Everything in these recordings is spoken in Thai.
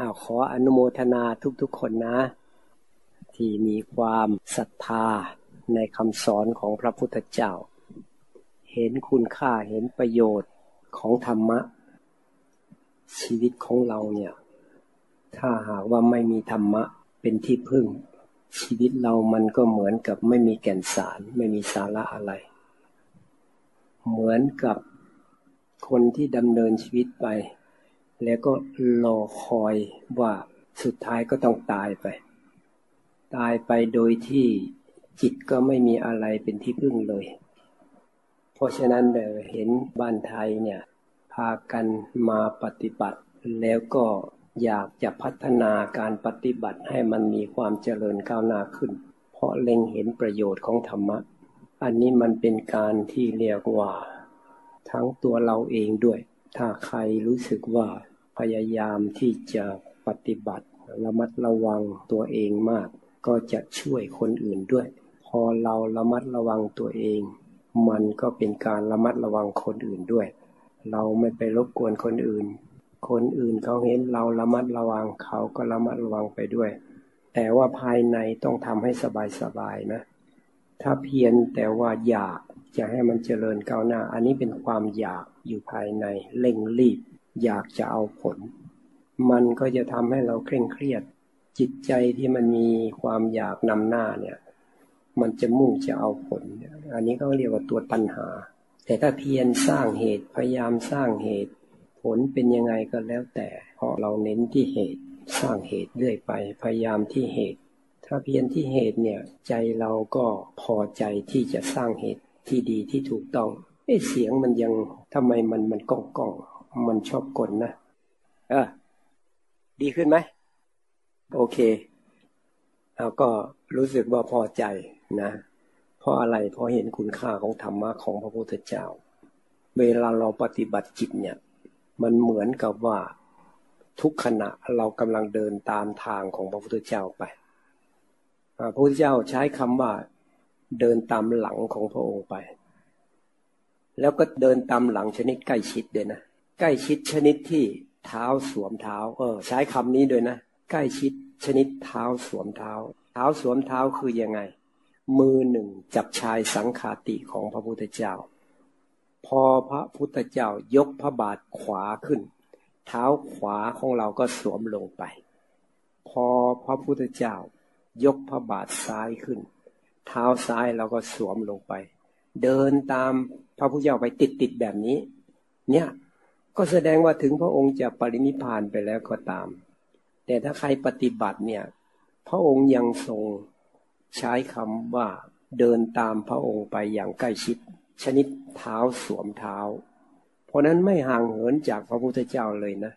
อาขออนุโมทนาทุกๆคนนะ ที่มีความศรัทธาในคำสอนของพระพุทธเจ้า เห็นคุณค่าเห็นประโยชน์ของธรรมะ ชีวิตของเราเนี่ย ถ้าหากว่าไม่มีธรรมะเป็นที่พึ่ง ชีวิตเรามันก็เหมือนกับไม่มีแก่นสาร ไม่มีสาระอะไร เหมือนกับคนที่ดำเนินชีวิตไป แล้วก็รอคอยว่าสุดท้ายก็ต้องตายไป ตายไปโดยที่จิตก็ไม่มีอะไรเป็นที่พึ่งเลย เพราะฉะนั้นเดี๋ยวเห็นบ้านไทยเนี่ย พากันมาปฏิบัติ แล้วก็อยากจะพัฒนาการปฏิบัติให้มันมีความเจริญก้าวหน้าขึ้น เพราะเล็งเห็นประโยชน์ของธรรมะ อันนี้มันเป็นการที่เรียกว่า ทั้งตัวเราเองด้วย ถ้าใครรู้สึกว่า พยายามที่จะปฏิบัติระมัดระวังตัวเองมาก ก็จะช่วยคนอื่นด้วย พอเราระมัดระวังตัวเอง มันก็เป็นการระมัดระวังคนอื่นด้วย เราไม่ไปรบกวนคนอื่น คนอื่นเขาเห็นเราระมัดระวังเขาก็ระมัดระวังไปด้วย แต่ว่าภายในต้องทำให้สบายๆนะ ถ้าเพียรแต่ว่าอยากจะให้มันเจริญก้าวหน้า อันนี้เป็นความอยากอยู่ภายในเร่งรีบ อยากจะเอาผล มันก็จะทำให้เราเคร่งเครียด จิตใจที่มันมีความอยากนำหน้าเนี่ย มันจะมุ่งจะเอาผล อันนี้ก็เรียกว่าตัวตัณหา แต่ถ้าเพียรสร้างเหตุพยายามสร้างเหตุ ผลเป็นยังไงก็แล้วแต่เพราะเราเน้นที่เหตุสร้างเหตุเรื่อยไป พยายามที่เหตุ ถ้าเพียรที่เหตุเนี่ย ใจเราก็พอใจที่จะสร้างเหตุที่ดีที่ถูกต้องเอ้เสียงมันยังทำไมมันมันก้องก้อง มันชอบกลนะ เออ ดีขึ้นไหม โอเคเราก็รู้สึกว่าพอใจนะเพราะอะไรเพราะเห็นคุณค่าของธรรมะของพระพุทธเจ้า เวลาเราปฏิบัติจิตเนี่ย มันเหมือนกับว่าทุกขณะเรากำลังเดินตามทางของพระพุทธเจ้าไปพระพุทธเจ้าใช้คำว่าเดินตามหลังของพระองค์ไป แล้วก็เดินตามหลังชนิดใกล้ชิดด้วยนะ ใกล้ชิดชนิดที่เท้าสวมเท้า เออ ใช้คำนี้ด้วยนะ ใกล้ชิดชนิดเท้าสวมเท้า เท้าสวมเท้าคือยังไง มือหนึ่งจับชายสังขาติของพระพุทธเจ้า พอพระพุทธเจ้ายกพระบาทขวาขึ้น เท้าขวาของเราก็สวมลงไป พอพระพุทธเจ้ายกพระบาทซ้ายขึ้น เท้าซ้ายเราก็สวมลงไป เดินตามพระพุทธเจ้าไปติดติดแบบนี้ เนี่ย ก็แสดงว่าถึงพระองค์จะปรินิพานไปแล้วก็ตาม แต่ถ้าใครปฏิบัติเนี่ย พระองค์ยังทรงใช้คำว่าเดินตามพระองค์ไปอย่างใกล้ชิด ชนิดเท้าสวมเท้า เพราะนั้นไม่ห่างเหินจากพระพุทธเจ้าเลยนะ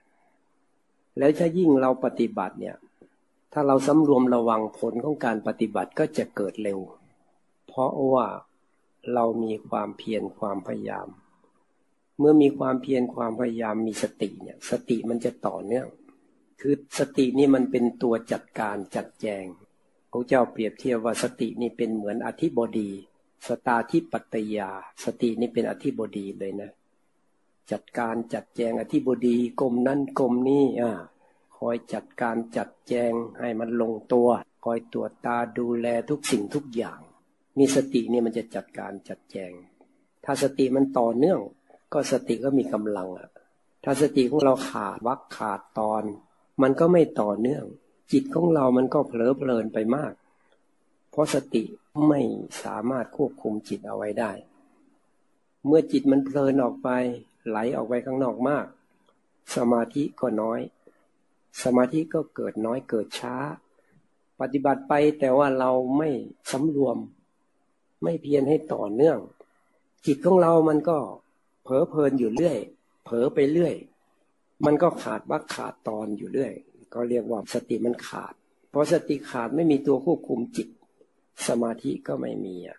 แล้วถ้ายิ่งเราปฏิบัติเนี่ย ถ้าเราสำรวมระวังผลของการปฏิบัติก็จะเกิดเร็ว เพราะว่าเรามีความเพียรความพยายาม เมื่อมีความเพียรความพยายามมีสติเนี่ย สติมันจะต่อเนื่อง คือสตินี่มันเป็นตัวจัดการจัดแจงพระเจ้าเปรียบเทียบว่าสตินี่เป็นเหมือนอธิบดี สตาธิปัตยา สตินี่เป็นอธิบดีเลยนะ จัดการจัดแจงอธิบดีกรมนั่นกรมนี้อ่าคอยจัดการจัดแจงให้มันลงตัว คอยตรวจตาดูแลทุกสิ่งทุกอย่าง มีสตินี่มันจะจัดการจัดแจง ถ้าสติมันต่อเนื่อง ก็สติก็มีกำลังอะถ้าสติของเราขาดวักขาดตอน มันก็ไม่ต่อเนื่อง จิตของเรามันก็เผลอเพลินไปมาก เพราะสติไม่สามารถควบคุมจิตเอาไว้ได้ เมื่อจิตมันเพลินออกไป ไหลออกไปข้างนอกมาก สมาธิก็น้อย สมาธิก็เกิดน้อยเกิดช้า ปฏิบัติไปแต่ว่าเราไม่สำรวม ไม่เพียรให้ต่อเนื่อง จิตของเรามันก็ เผลอเพลินอยู่เรื่อย เผลอไปเรื่อย มันก็ขาดวักขาดตอนอยู่เรื่อย ก็เรียกว่าสติมันขาด เพราะสติขาดไม่มีตัวควบคุมจิต สมาธิก็ไม่มีอะ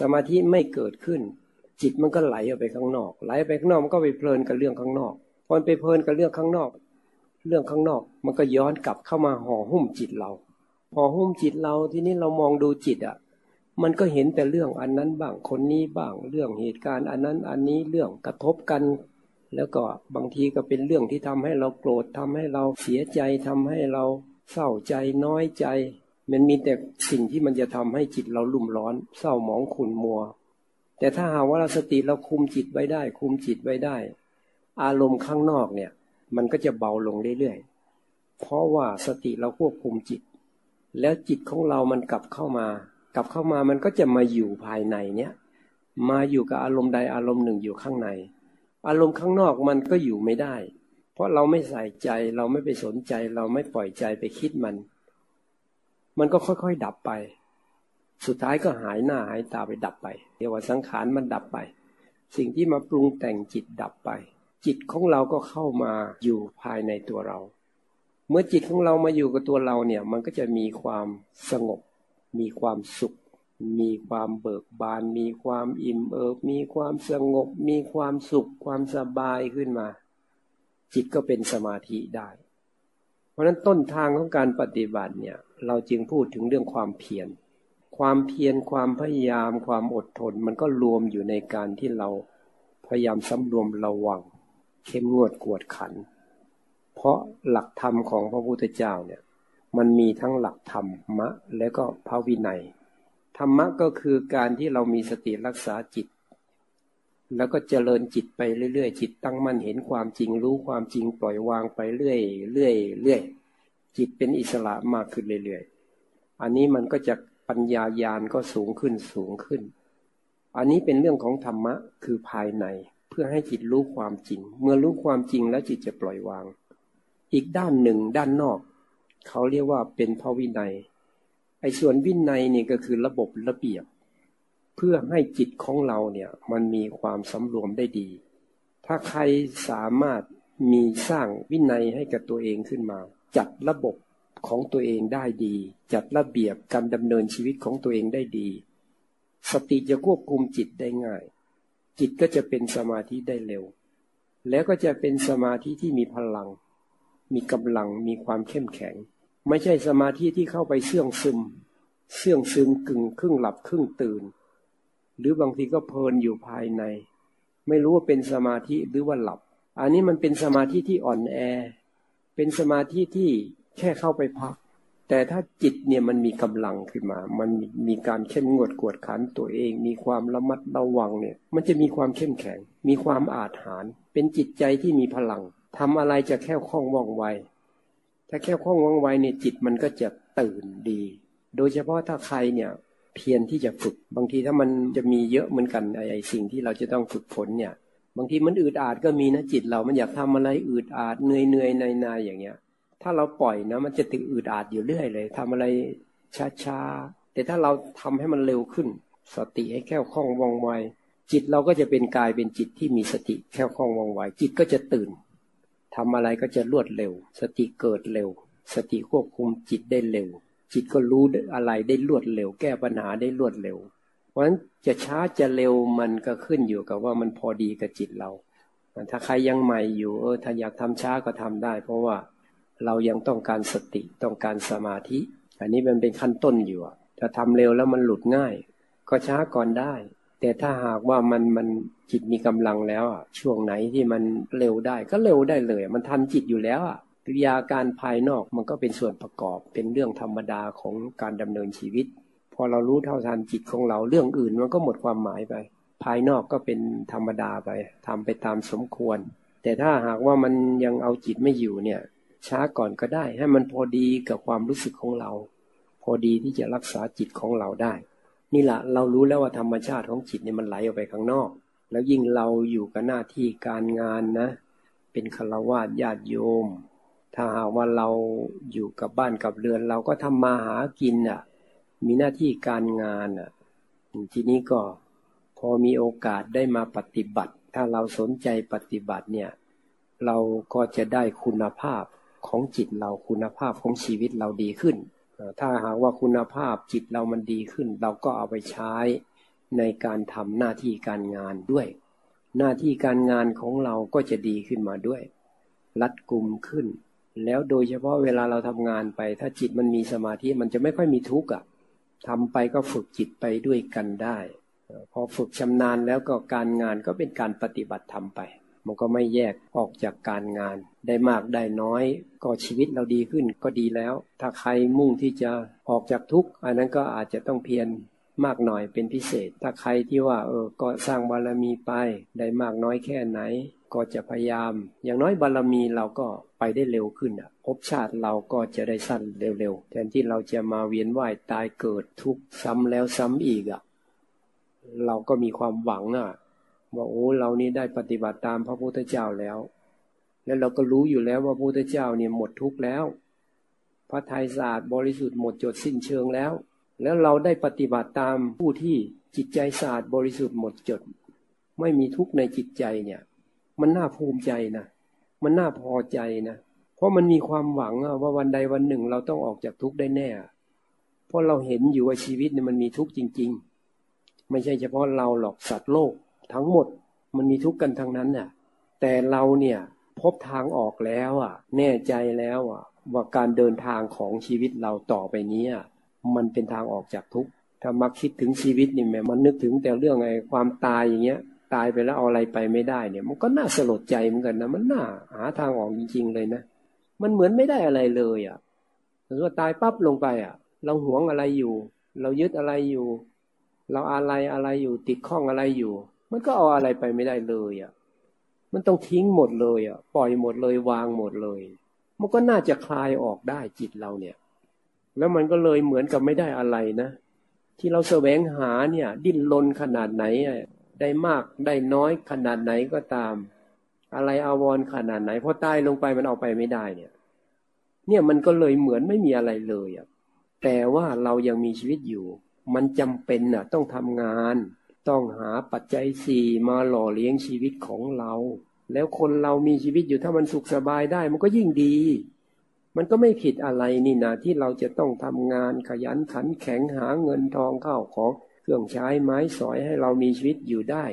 สมาธิไม่เกิดขึ้น จิตมันก็ไหลออกไปข้างนอก ไหลไปข้างนอกมันก็ไปเพลินกับเรื่องข้างนอกพอไปเพลินกับเรื่องข้างนอก เรื่องข้างนอก มันก็ย้อนกลับเข้ามาห่อหุ้มจิตเราพอหุ้มจิตเราทีนี้เรามองดูจิตอะ มันก็เห็นแต่เรื่องอันนั้นบ้างคนนี้บ้างเรื่องเหตุการณ์ อันนั้นอันนี้เรื่องกระทบกัน แล้วก็บางทีก็เป็นเรื่องที่ทำให้เราโกรธทำให้เราเสียใจทำให้เราเศร้าใจน้อยใจ มันมีแต่สิ่งที่มันจะทำให้จิตเราลุ่มร้อน เศร้าหมองขุ่นมัว แต่ถ้าหากว่าเราสติเราคุมจิตไว้ได้ คุมจิตไว้ได้ อารมณ์ข้างนอกเนี่ย มันก็จะเบาลงเรื่อยๆเพราะว่าสติเราควบคุมจิต แล้วจิตของเรามันกลับเข้ามา กลับเข้ามามันก็จะมาอยู่ภายในเนี่ยมาอยู่กับอารมณ์ใดอารมณ์หนึ่งอยู่ข้างใน อารมณ์ข้างนอกมันก็อยู่ไม่ได้ เพราะเราไม่ใส่ใจเราไม่ไปสนใจ เราไม่ปล่อยใจไปคิดมัน มันก็ค่อยๆดับไป สุดท้ายก็หายหน้าหายตาไปดับไปเรียกว่าสังขารมันดับไป สิ่งที่มาปรุงแต่งจิตดับไป จิตของเราก็เข้ามาอยู่ภายในตัวเรา เมื่อจิตของเรามาอยู่กับตัวเราเนี่ย มันก็จะมีความสงบ มีความสุข มีความเบิกบาน มีความอิ่มเอิบ มีความสงบ มีความสุข ความสบายขึ้นมา จิตก็เป็นสมาธิได้ เพราะนั้นต้นทางของการปฏิบัติเนี่ย เราจึงพูดถึงเรื่องความเพียร ความเพียร ความพยายาม ความอดทน มันก็รวมอยู่ในการที่เราพยายามสำรวมระวัง เข้มงวดกวดขัน เพราะหลักธรรมของพระพุทธเจ้าเนี่ย มันมีทั้งหลักธรรมะ และก็พระวินัย ธรรมะก็คือการที่เรามีสติรักษาจิต แล้วก็เจริญจิตไปเรื่อยๆ จิตตั้งมั่นเห็นความจริงรู้ความจริงปล่อยวางไปเรื่อยเรื่อยเรื่อยจิตเป็นอิสระมากขึ้นเรื่อยๆ อันนี้มันก็จะปัญญายาณก็สูงขึ้นสูงขึ้น อันนี้เป็นเรื่องของธรรมะคือภายในเพื่อให้จิตรู้ความจริง เมื่อรู้ความจริงแล้วจิตจะปล่อยวาง อีกด้านหนึ่งด้านนอก เขาเรียกว่าเป็นพระวินัย ไอ้ส่วนวินัยนี่ก็คือระบบระเบียบ เพื่อให้จิตของเราเนี่ยมันมีความสำรวมได้ดี ถ้าใครสามารถมีสร้างวินัยให้กับตัวเองขึ้นมา จัดระบบของตัวเองได้ดี จัดระเบียบการดำเนินชีวิตของตัวเองได้ดี สติจะควบคุมจิตได้ง่าย จิตก็จะเป็นสมาธิได้เร็ว แล้วก็จะเป็นสมาธิที่มีพลัง มีกำลังมีความเข้มแข็ง ไม่ใช่สมาธิที่เข้าไปเสื่องซึม เสื่องซึมกึ่งครึ่งหลับครึ่งตื่น หรือบางทีก็เพลินอยู่ภายใน ไม่รู้ว่าเป็นสมาธิหรือว่าหลับ อันนี้มันเป็นสมาธิที่อ่อนแอ เป็นสมาธิที่แค่เข้าไปพัก แต่ถ้าจิตเนี่ยมันมีกำลังขึ้นมา มันมีการเข้มงวดกวดขันตัวเอง มีความระมัดระวังเนี่ย มันจะมีความเข้มแข็ง มีความอาจหาร เป็นจิตใจที่มีพลังทำอะไรจะแค่คล่องว่องไว ถ้าแค่คล่องว่องไวเนี่ยจิตมันก็จะตื่นดี โดยเฉพาะถ้าใครเนี่ยเพียรที่จะฝึก บางทีถ้ามันจะมีเยอะเหมือนกันไอ้สิ่งที่เราจะต้องฝึกฝนเนี่ย บางทีมันอืดอาดก็มีนะจิตเรา มันอยากทำอะไรอืดอาดเหนื่อยเหนื่อยในในอย่างเงี้ย ถ้าเราปล่อยนะ มันจะติดอืดอาดอยู่เรื่อยเลยทำอะไรช้าๆ แต่ถ้าเราทำให้มันเร็วขึ้น สติให้แค่คล่องว่องไวจิตเราก็จะเป็นกายเป็นจิตที่มีสติแค่คล่องว่องไวจิตก็จะตื่น ทำอะไรก็จะรวดเร็ว สติเกิดเร็ว สติควบคุมจิตได้เร็ว จิตก็รู้อะไรได้รวดเร็ว แก้ปัญหาได้รวดเร็ว เพราะฉะนั้นจะช้าจะเร็วมันก็ขึ้นอยู่กับว่ามันพอดีกับจิตเรา ถ้าใครยังใหม่อยู่เออถ้าอยากทำช้าก็ทำได้ เพราะว่าเรายังต้องการสติต้องการสมาธิ อันนี้มันเป็นขั้นต้นอยู่ถ้าทำเร็วแล้วมันหลุดง่าย ก็ช้าก่อนได้ แต่ถ้าหากว่ามันมันจิตมีกำลังแล้วอะช่วงไหนที่มันเร็วได้ก็เร็วได้เลย มันทันจิตอยู่แล้วอะกิริยาการภายนอกมันก็เป็นส่วนประกอบเป็นเรื่องธรรมดาของการดำเนินชีวิต พอเรารู้เท่าทันจิตของเราเรื่องอื่นมันก็หมดความหมายไป ภายนอกก็เป็นธรรมดาไปทำไปตามสมควร แต่ถ้าหากว่ามันยังเอาจิตไม่อยู่เนี่ย ช้าก่อนก็ได้ ให้มันพอดีกับความรู้สึกของเรา พอดีที่จะรักษาจิตของเราได้ นี่แหละเรารู้แล้วว่าธรรมชาติของจิตเนี่ยมันไหลออกไปข้างนอก แล้วยิ่งเราอยู่กับหน้าที่การงานนะ เป็นฆราวาสญาติโยม ถ้าหากว่าเราอยู่กับบ้านกับเรือน เราก็ทำมาหากินอะ มีหน้าที่การงานอะ ทีนี้ก็พอมีโอกาสได้มาปฏิบัติ ถ้าเราสนใจปฏิบัติเนี่ย เราก็จะได้คุณภาพของจิตเราคุณภาพของชีวิตเราดีขึ้น ถ้าหากว่าคุณภาพจิตเรามันดีขึ้น เราก็เอาไปใช้ในการทำหน้าที่การงานด้วย หน้าที่การงานของเราก็จะดีขึ้นมาด้วย รัดกุมขึ้น แล้วโดยเฉพาะเวลาเราทำงานไป ถ้าจิตมันมีสมาธิมันจะไม่ค่อยมีทุกข์อะทำไปก็ฝึกจิตไปด้วยกันได้ พอฝึกชำนาญแล้วก็การงานก็เป็นการปฏิบัติทำไป มันก็ไม่แยกออกจากการงาน ได้มากได้น้อย ก็ชีวิตเราดีขึ้นก็ดีแล้ว ถ้าใครมุ่งที่จะออกจากทุกข์อันนั้นก็อาจจะต้องเพียรมากหน่อยเป็นพิเศษ ถ้าใครที่ว่าเออก็สร้างบารมีไปได้มากน้อยแค่ไหน ก็จะพยายาม อย่างน้อยบารมีเราก็ไปได้เร็วขึ้นอะภพชาติเราก็จะได้สั้นเร็วๆแทนที่เราจะมาเวียนว่ายตายเกิดทุกข์ซ้ำแล้วซ้ำอีกอะเราก็มีความหวังอะ ว่าโอ้เรานี่ได้ปฏิบัติตามพระพุทธเจ้าแล้ว แล้วเราก็รู้อยู่แล้วว่าพระพุทธเจ้าเนี่ยหมดทุกข์แล้ว พระทัยศาสตร์บริสุทธิ์หมดจดสิ้นเชิงแล้ว แล้วเราได้ปฏิบัติตามผู้ที่จิตใจศาสตร์บริสุทธิ์หมดจด ไม่มีทุกข์ในจิตใจเนี่ย มันน่าภูมิใจนะมันน่าพอใจนะเพราะมันมีความหวังว่าวันใดวันหนึ่งเราต้องออกจากทุกข์ได้แน่ เพราะเราเห็นอยู่ว่าชีวิตเนี่ยมันมีทุกข์จริง ๆ ไม่ใช่เฉพาะเราหรอกสัตว์โลก ทั้งหมดมันมีทุกข์กันทั้งนั้นน่ะแต่เราเนี่ยพบทางออกแล้วอะ แน่ใจแล้วอะ ว่าการเดินทางของชีวิตเราต่อไปนี้มันเป็นทางออกจากทุกข์ถ้ามักคิดถึงชีวิตนี่แม่มันนึกถึงแต่เรื่องไอ้ความตายอย่างเงี้ย ตายไปแล้วเอาอะไรไปไม่ได้เนี่ย มันก็น่าสลดใจเหมือนกันนะมันน่าหาทางออกจริง ๆ เลยนะมันเหมือนไม่ได้อะไรเลยอะสมมติว่าตายปั๊บลงไปอะ เราหวงอะไรอยู่ เรายึดอะไรอยู่ เราอะไรอะไรอยู่ติดข้องอะไรอยู่ มันก็เอาอะไรไปไม่ได้เลยอะ มันต้องทิ้งหมดเลยอะ ปล่อยหมดเลยวางหมดเลย มันก็น่าจะคลายออกได้จิตเราเนี่ย แล้วมันก็เลยเหมือนกับไม่ได้อะไรนะ ที่เราแสวงหาเนี่ย ดิ้นรนขนาดไหนได้มากได้น้อยขนาดไหนก็ตาม อะไรอาวรขนาดไหนพอตายลงไปมันเอาไปไม่ได้เนี่ย เนี่ยมันก็เลยเหมือนไม่มีอะไรเลยอะแต่ว่าเรายังมีชีวิตอยู่ มันจำเป็นอะ ต้องทำงาน ต้องหาปัจจัยสี่มาหล่อเลี้ยงชีวิตของเรา แล้วคนเรามีชีวิตอยู่ถ้ามันสุขสบายได้มันก็ยิ่งดี มันก็ไม่ผิดอะไรนี่นะที่เราจะต้องทำงานขยันขันแข็งหาเงินทองเข้าของเครื่องใช้ไม้สอยให้เรามีชีวิตอยู่ได้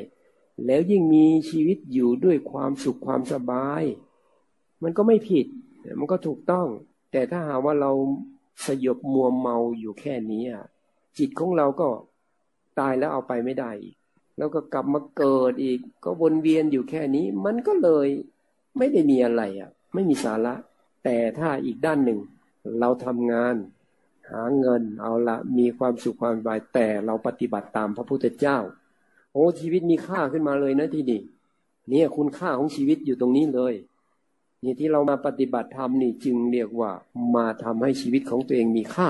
แล้วยิ่งมีชีวิตอยู่ด้วยความสุขความสบาย มันก็ไม่ผิด มันก็ถูกต้อง แต่ถ้าหาว่าเราสยบมัวเมาอยู่แค่นี้จิตของเราก็ ตายแล้วเอาไปไม่ได้อีกแล้วก็กลับมาเกิดอีก ก็วนเวียนอยู่แค่นี้ มันก็เลยไม่ได้มีอะไรอะ ไม่มีสาระ แต่ถ้าอีกด้านหนึ่ง เราทำงาน หาเงินเอาละมีความสุขความสบายแต่เราปฏิบัติตามพระพุทธเจ้า โอ้ชีวิตมีค่าขึ้นมาเลยนะที่นี่เนี่ยคุณค่าของชีวิตอยู่ตรงนี้เลยนี่ที่เรามาปฏิบัติธรรมนี่จึงเรียกว่ามาทำให้ชีวิตของตัวเองมีค่า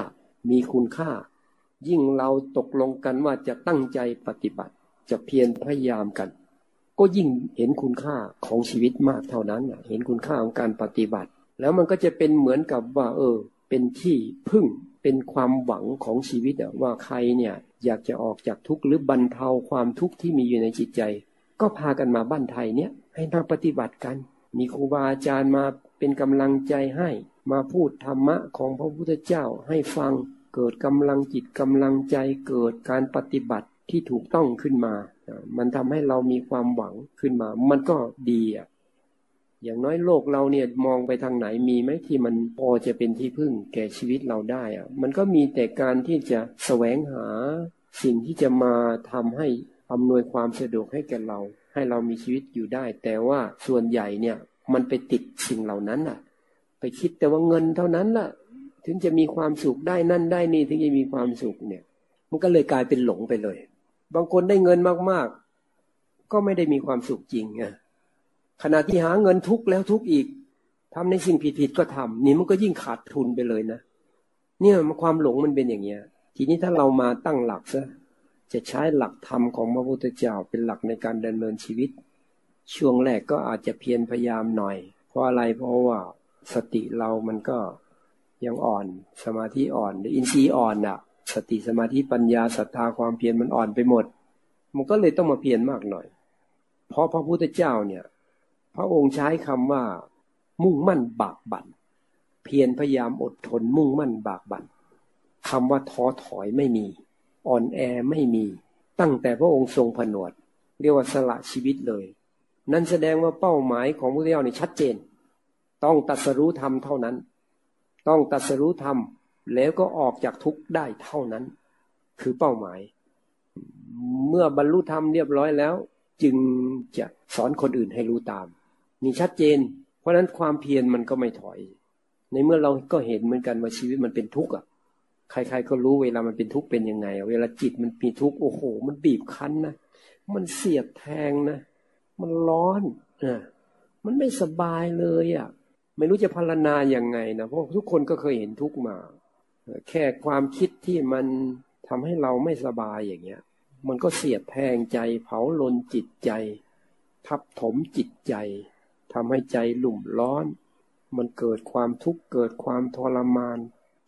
มีคุณค่า ยิ่งเราตกลงกันว่าจะตั้งใจปฏิบัติ จะเพียรพยายามกัน ก็ยิ่งเห็นคุณค่าของชีวิตมากเท่านั้นเห็นคุณค่าของการปฏิบัติ แล้วมันก็จะเป็นเหมือนกับว่า เออ เป็นที่พึ่งเป็นความหวังของชีวิตว่าใครเนี่ยอยากจะออกจากทุกข์หรือบรรเทาความทุกข์ที่มีอยู่ในจิตใจ ก็พากันมาบ้านไทยเนี่ยให้มาปฏิบัติกัน มีครูบาอาจารย์มาเป็นกำลังใจให้ มาพูดธรรมะของพระพุทธเจ้าให้ฟัง เกิดกำลังจิตกำลังใจเกิดการปฏิบัติที่ถูกต้องขึ้นมา มันทำให้เรามีความหวังขึ้นมา มันก็ดีอะอย่างน้อยโลกเราเนี่ยมองไปทางไหนมีไหมที่มันพอจะเป็นที่พึ่งแก่ชีวิตเราได้อะมันก็มีแต่การที่จะแสวงหาสิ่งที่จะมาทำให้อำนวยความสะดวกให้แก่เรา ให้เรามีชีวิตอยู่ได้ แต่ว่าส่วนใหญ่เนี่ยมันไปติดสิ่งเหล่านั้นอะ ไปคิดแต่ว่าเงินเท่านั้นล่ะ ถึงจะมีความสุขได้นั่นได้นี่ถึงจะมีความสุขเนี่ย มันก็เลยกลายเป็นหลงไปเลย บางคนได้เงินมากๆ ก็ไม่ได้มีความสุขจริงอะขณะที่หาเงินทุกแล้วทุกอีกทำในสิ่งผิดๆก็ทำนี่มันก็ยิ่งขาดทุนไปเลยนะเนี่ยความหลงมันเป็นอย่างเงี้ย ทีนี้ถ้าเรามาตั้งหลักซะจะใช้หลักธรรมของพระพุทธเจ้าเป็นหลักในการดำเนินชีวิต ช่วงแรกก็อาจจะเพียรพยายามหน่อย เพราะอะไรเพราะว่าสติเรามันก็ ยังอ่อนสมาธิอ่อนอินทรีย์อ่อนอะ สติสมาธิปัญญาศรัทธาความเพียรมันอ่อนไปหมด มันก็เลยต้องมาเพียรมากหน่อย เพราะพระพุทธเจ้าเนี่ย พระองค์ใช้คำว่า มุ่งมั่นบากบั่นเพียรพยายามอดทนมุ่งมั่นบากบั่นคำว่าท้อถอยไม่มี อ่อนแอไม่มี ตั้งแต่พระองค์ทรงผนวด เรียกว่าสละชีวิตเลย นั่นแสดงว่าเป้าหมายของพระเจ้านี่ชัดเจน ต้องตัดสรู้ธรรมเท่านั้น ต้องตัดสรู้ธรรม แล้วก็ออกจากทุกข์ได้เท่านั้น คือเป้าหมาย เมื่อบรรลุธรรมเรียบร้อยแล้ว จึงจะสอนคนอื่นให้รู้ตาม นี่ชัดเจน เพราะฉะนั้นความเพียรมันก็ไม่ถอย ในเมื่อเราก็เห็นเหมือนกันว่าชีวิตมันเป็นทุกข์อะใครๆก็รู้เวลามันเป็นทุกข์เป็นยังไง เวลาจิตมันมีทุกข์โอ้โห มันบีบคั้นนะมันเสียดแทงนะ มันร้อนอะมันไม่สบายเลยอะ ไม่รู้จะพรรณนาอย่างไงนะเพราะทุกคนก็เคยเห็นทุกมา แค่ความคิดที่มันทำให้เราไม่สบายอย่างเงี้ย มันก็เสียดแทงใจ เผาลนจิตใจ ทับถมจิตใจทำให้ใจหลุ่มร้อน มันเกิดความทุกข์เกิดความทรมาน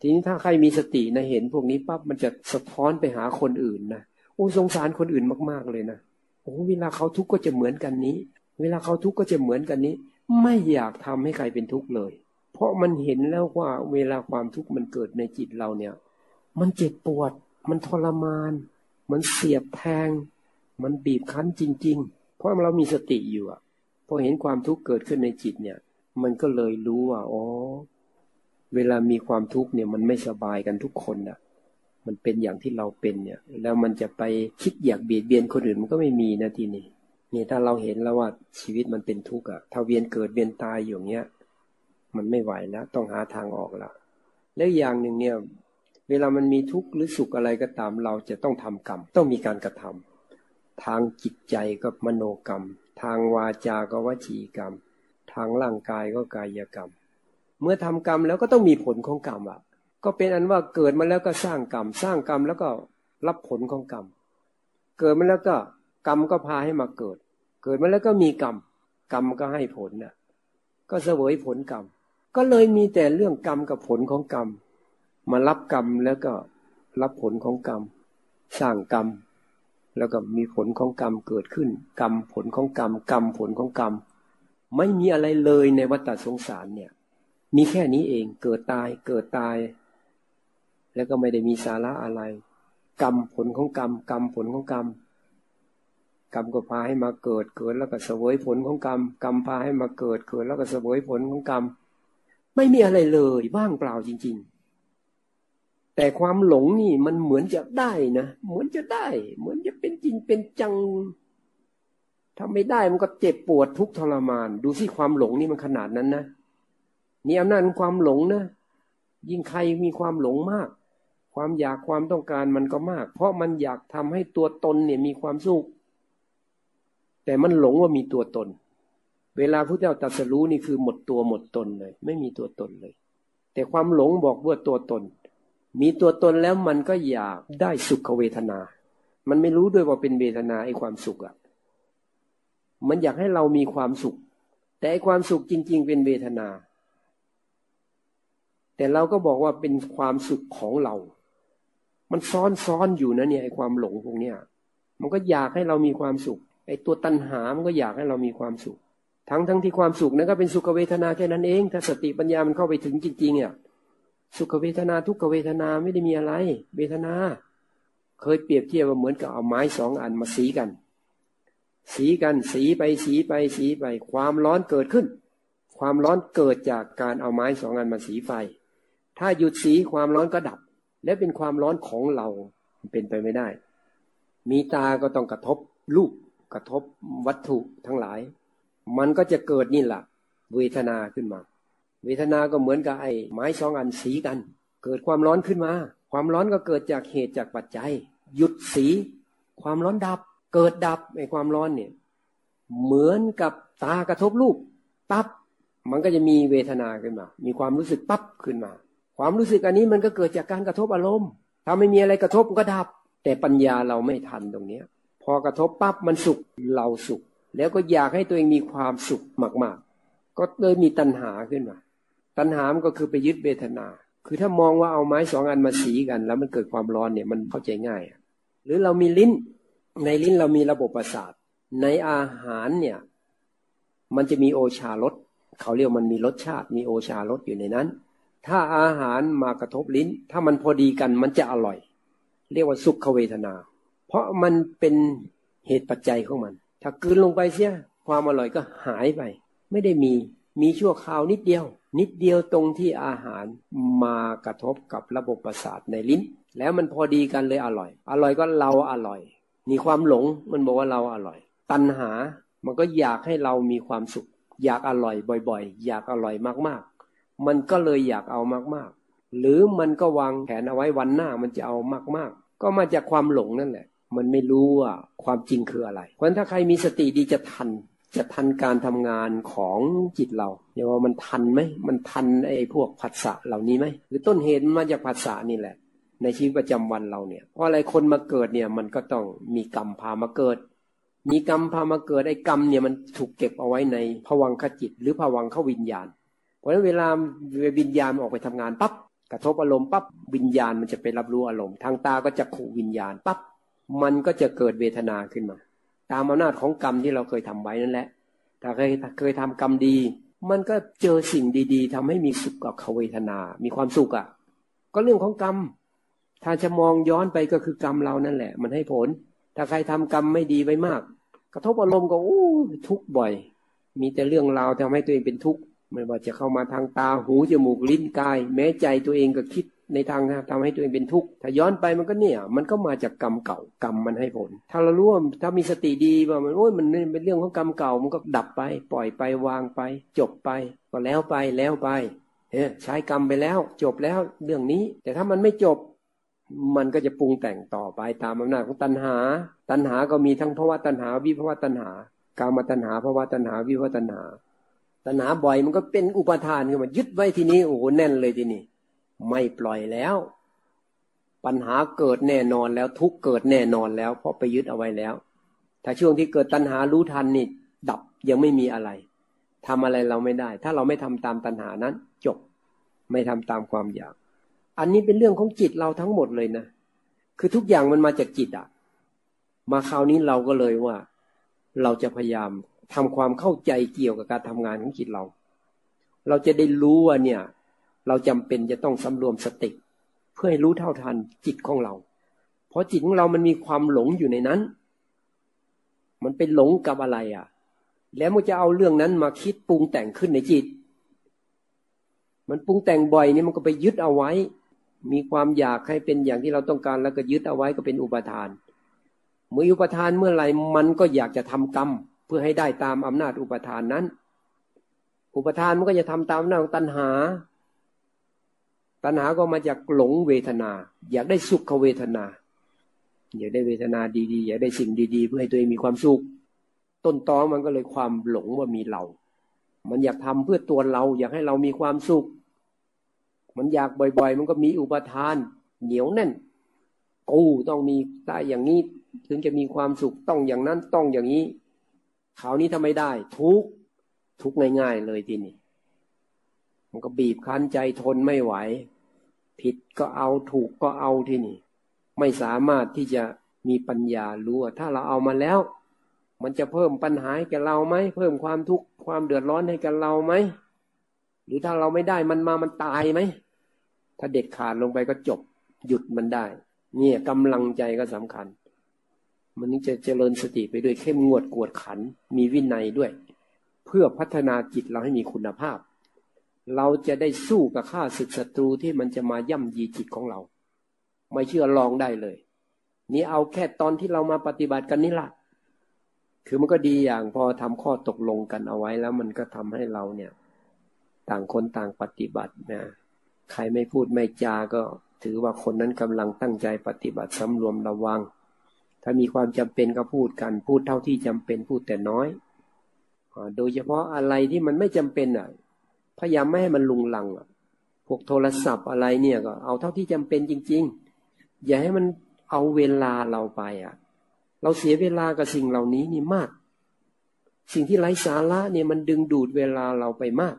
ทีนี้ถ้าใครมีสตินะเห็นพวกนี้ปั๊บมันจะสะท้อนไปหาคนอื่นนะโอ้สงสารคนอื่นมากๆเลยนะโอ้เวลาเขาทุกข์ก็จะเหมือนกันนี้ เวลาเขาทุกข์ก็จะเหมือนกันนี้ ไม่อยากทำให้ใครเป็นทุกข์เลย เพราะมันเห็นแล้วว่าเวลาความทุกข์มันเกิดในจิตเราเนี่ย มันเจ็บปวด มันทรมาน มันเสียบแทง มันบีบคั้นจริง ๆ เพราะเรามีสติอยู่อะพอเห็นความทุกข์เกิดขึ้นในจิตเนี่ย มันก็เลยรู้ว่าอ๋อเวลามีความทุกข์เนี่ยมันไม่สบายกันทุกคนอะมันเป็นอย่างที่เราเป็นเนี่ย แล้วมันจะไปคิดอยากเบียดเบียนคนอื่นมันก็ไม่มีนะทีนี้ นี่ถ้าเราเห็นแล้วว่าชีวิตมันเป็นทุกข์อะถ้าเวียนเกิดเวียนตายอย่างเงี้ย มันไม่ไหวแล้วต้องหาทางออกละแล้วอย่างหนึ่งเนี่ย เวลามันมีทุกข์หรือสุขอะไรก็ตาม เราจะต้องทำกรรม ต้องมีการกระทำทางจิตใจก็มโนกรรม ทางวาจาก็วจีกรรม ทางร่างกายก็กายกรรม เมื่อทำกรรมแล้วก็ต้องมีผลของกรรมอะก็เป็นอันว่าเกิดมาแล้วก็สร้างกรรม สร้างกรรมแล้วก็รับผลของกรรม เกิดมาแล้วก็กรรมก็พาให้มาเกิด เกิดมาแล้วก็มีกรรม กรรมก็ให้ผลน่ะ ก็เสวยผลกรรม ก็เลยมีแต่เรื่องกรรมกับผลของกรรม มารับกรรมแล้วก็รับผลของกรรม สร้างกรรม แล้วก็มีผลของกรรมเกิดขึ้น กรรมผลของกรรม กรรมผลของกรรม ไม่มีอะไรเลยในวัฏสงสารเนี่ย มีแค่นี้เอง เกิดตาย เกิดตาย แล้วก็ไม่ได้มีสาระอะไร กรรมผลของกรรม กรรมผลของกรรม กรรมก็พาให้มาเกิดเกิดแล้วก็เสวยผลของกรรม กรรมพาให้มาเกิดเกิดแล้วก็เสวยผลของกรรม ไม่มีอะไรเลยว่างเปล่าจริง ๆ แต่ความหลงนี่มันเหมือนจะได้นะเหมือนจะได้ เหมือนจะเป็นจริงเป็นจังถ้าไม่ได้มันก็เจ็บปวดทุกทรมาน ดูสิความหลงนี่มันขนาดนั้นนะนี่อำนาจความหลงนะยิ่งใครมีความหลงมาก ความอยากความต้องการมันก็มาก เพราะมันอยากทำให้ตัวตนเนี่ยมีความสุข แต่มันหลงว่ามีตัวตน เวลาพระเจ้าตรัสรู้นี่คือหมดตัวหมดตนเลย ไม่มีตัวตนเลย แต่ความหลงบอกว่าตัวตน มีตัวตนแล้วมันก็อยากได้สุขเวทนา มันไม่รู้ด้วยว่าเป็นเวทนาไอ้ความสุขอะ่ะ มันอยากให้เรามีความสุข แต่ไอ้ความสุขจริง ๆ เป็นเวทนา แต่เราก็บอกว่าเป็นความสุขของเรา มันซ้อนซ้อนอยู่นะเนี่ยไอ้ความหลงพวกเนี้ยมันก็อยากให้เรามีความสุข ไอ้ตัวตัณหามันก็อยากให้เรามีความสุข ทั้งทั้งที่ความสุขนั้นก็เป็นสุขเวทนาแค่นั้นเอง ถ้าสติปัญญามันเข้าไปถึงจริงๆเนี่ยสุขเวทนาทุกขเวทนาไม่ได้มีอะไร เวทนา เคยเปรียบเทียบว่าเหมือนกับเอาไม้สองอันมาสีกัน สีกันสีไปสีไปสีไป ความร้อนเกิดขึ้น ความร้อนเกิดจากการเอาไม้สองอันมาสีไฟ ถ้าหยุดสีความร้อนก็ดับ และเป็นความร้อนของเราเป็นไปไม่ได้ มีตาก็ต้องกระทบรูป กระทบวัตถุทั้งหลาย มันก็จะเกิดนี่แหละเวทนาขึ้นมา เวทนาก็เหมือนกับไอ้ไม้สองอันสีกัน เกิดความร้อนขึ้นมา ความร้อนก็เกิดจากเหตุจากปัจจัย หยุดสี ความร้อนดับ เกิดดับไอ้ความร้อนเนี่ยเหมือนกับตากระทบรูปปั๊บมันก็จะมีเวทนาขึ้นมา มีความรู้สึกปั๊บขึ้นมา ความรู้สึกอันนี้มันก็เกิดจากการกระทบอารมณ์ ถ้าไม่มีอะไรกระทบมันก็ดับ แต่ปัญญาเราไม่ทันตรงเนี้ย พอกระทบปั๊บมันสุขเราสุข แล้วก็อยากให้ตัวเองมีความสุขมาก ๆ ก็เลยมีตัณหาขึ้นมา ตัณหามันก็คือไปยึดเวทนา คือถ้ามองว่าเอาไม้สองอันมาสีกัน แล้วมันเกิดความร้อนเนี่ยมันเข้าใจง่าย หรือเรามีลิ้น ในลิ้นเรามีระบบประสาท ในอาหารเนี่ย มันจะมีโอชารสเขาเรียกมันมีรสชาติ มีโอชารสอยู่ในนั้น ถ้าอาหารมากระทบลิ้น ถ้ามันพอดีกันมันจะอร่อย เรียกว่าสุขเวทนา เพราะมันเป็นเหตุปัจจัยของมัน ถ้ากืนลงไปเสียความอร่อยก็หายไป ไม่ได้มีมีชั่วคราวนิดเดียว นิดเดียวตรงที่อาหารมากระทบกับระบบประสาทในลิ้น แล้วมันพอดีกันเลยอร่อย อร่อยก็เราอร่อย มีความหลงมันบอกว่าเราอร่อย ตัณหามันก็อยากให้เรามีความสุข อยากอร่อยบ่อยๆ อยากอร่อยมากๆ มันก็เลยอยากเอามากๆ หรือมันก็วางแผนเอาไว้วันหน้ามันจะเอามากๆ ก็มาจากความหลงนั่นแหละ มันไม่รู้ว่าความจริงคืออะไร เพราะฉะนั้นถ้าใครมีสติดีจะทัน จะทันการทำงานของจิตเราเนี่ยว่ามันทันไหมมันทันไอ้พวกผัสสะเหล่านี้ไหมหรือต้นเหตุมาจากผัสสะนี่แหละ ในชีวิตประจำวันเราเนี่ยเพราะอะไรคนมาเกิดเนี่ยมันก็ต้องมีกรรมพามาเกิด มีกรรมพามาเกิดไอ้กรรมเนี่ยมันถูกเก็บเอาไว้ในผวังขจิต หรือผวังขวิญญาณ เพราะฉะนั้นเวลาวิญญาณออกไปทำงานปั๊บกระทบอารมณ์ปั๊บวิญญาณมันจะไปรับรู้อารมณ์ทางตาก็จะขู่วิญญาณปั๊บ มันก็จะเกิดเวทนาขึ้นมา ตามอำนาจของกรรมที่เราเคยทำไว้นั่นแหละ ถ้าเคยเคยทำกรรมดี มันก็เจอสิ่งดี ๆทำให้มีสุขกับเวทนา มีความสุขอะ ก็เรื่องของกรรม ถ้าจะมองย้อนไปก็คือกรรมเรานั่นแหละ มันให้ผล ถ้าใครทำกรรมไม่ดีไว้มาก กระทบอารมณ์ก็อู้ทุกข์บ่อย มีแต่เรื่องราวทำให้ตัวเองเป็นทุกข์ไม่ว่าจะเข้ามาทางตาหูจมูกลิ้นกาย แม้ใจตัวเองก็คิด ในทางทำให้ตัวเองเป็นทุกข์ถ้าย้อนไปมันก็เนี่ย มันก็มาจากกรรมเก่ากรรมมันให้ผล ถ้าเรารู้ว่าถ้ามีสติดีว่ามันโอ้ยมันเป็นเรื่องของกรรมเก่ามันก็ดับไป ปล่อยไปวางไป จบไป ก็แล้วไปแล้วไปเฮ้ใช้กรรมไปแล้ว จบแล้วเรื่องนี้ แต่ถ้ามันไม่จบ มันก็จะปรุงแต่งต่อไปตามอำนาจของตัณหา ตัณหาก็มีทั้งภาวะตัณหาวิภาวะตัณหากามตัณหาภาวะตัณหาวิภาวะตัณหาตัณหาบ่อยมันก็เป็นอุปทานขึ้นมายึดไว้ทีนี้โอ้โหแน่นเลยทีนี้ ไม่ปล่อยแล้ว ปัญหาเกิดแน่นอนแล้ว ทุกเกิดแน่นอนแล้ว เพราะไปยึดเอาไว้แล้ว ถ้าช่วงที่เกิดตัณหารู้ทันนี่ ดับยังไม่มีอะไรทำอะไรเราไม่ได้ ถ้าเราไม่ทำตามตัณหานั้น จบ ไม่ทำตามความอยาก อันนี้เป็นเรื่องของจิตเราทั้งหมดเลยนะ คือทุกอย่างมันมาจากจิตอะมาคราวนี้เราก็เลยว่า เราจะพยายามทำความเข้าใจเกี่ยวกับการทำงานของจิตเรา เราจะได้รู้ว่าเนี่ย เราจำเป็นจะต้องสำรวมสติ เพื่อให้รู้เท่าทันจิตของเรา เพราะจิตของเรามันมีความหลงอยู่ในนั้น มันเป็นหลงกับอะไรอะ่ะ แล้วมันจะเอาเรื่องนั้นมาคิดปรุงแต่งขึ้นในจิต มันปรุงแต่งบ่อยนี่มันก็ไปยึดเอาไว้ มีความอยากให้เป็นอย่างที่เราต้องการแล้วก็ยึดเอาไว้ก็เป็นอุปทาน เมื่ออุปทานเมื่อไหร่มันก็อยากจะทำกรรม เพื่อให้ได้ตามอำนาจอุปทานนั้น อุปทานมันก็จะทำตามอำนาจตัณหา ตัณหาก็มาจากหลงเวทนา อยากได้สุขเวทนา อยากได้เวทนาดีๆ อยากได้สิ่งดี ๆ เพื่อให้ตัวเองมีความสุข ต้นตอมันก็เลยความหลงว่ามีเรา มันอยากทำเพื่อตัวเรา อยากให้เรามีความสุข มันอยากบ่อย ๆ มันก็มีอุปทาน เหนียวแน่นกูต้องมีได้อย่างนี้ถึงจะมีความสุขต้องอย่างนั้นต้องอย่างนี้คราวนี้ทำไม่ได้ ทุกทุกง่าย ๆ เลยทีนี้มันก็บีบคั้นใจทนไม่ไหว ผิดก็เอาถูกก็เอาที่นี่ ไม่สามารถที่จะมีปัญญารู้ว่าถ้าเราเอามาแล้ว มันจะเพิ่มปัญหาให้แกเราไหมเพิ่มความทุกข์ความเดือดร้อนให้แกเราไหมหรือถ้าเราไม่ได้มันมามันตายไหมถ้าเด็ดขาดลงไปก็จบ หยุดมันได้ เนี่ยกำลังใจก็สำคัญ มันนี่จะเจริญสติไปด้วยเข้มงวดกวดขัน มีวินัยด้วย เพื่อพัฒนาจิตเราให้มีคุณภาพ เราจะได้สู้กับข้าศึกศัตรูที่มันจะมาย่ำยีจิตของเรา ไม่เชื่อลองได้เลย นี่เอาแค่ตอนที่เรามาปฏิบัติกันนี่ละคือมันก็ดีอย่างพอทำข้อตกลงกันเอาไว้แล้วมันก็ทำให้เราเนี่ย ต่างคนต่างปฏิบัตินะใครไม่พูดไม่จาก็ถือว่าคนนั้นกำลังตั้งใจปฏิบัติสำรวมระวัง ถ้ามีความจำเป็นก็พูดกัน พูดเท่าที่จำเป็นพูดแต่น้อย โดยเฉพาะอะไรที่มันไม่จำเป็นอะ พยายามไม่ให้มันลุงลังอะพวกโทรศัพท์อะไรเนี่ยก็เอาเท่าที่จำเป็นจริง ๆ อย่าให้มันเอาเวลาเราไปอะ เราเสียเวลากับสิ่งเหล่านี้นี่มาก สิ่งที่ไร้สาระเนี่ยมันดึงดูดเวลาเราไปมาก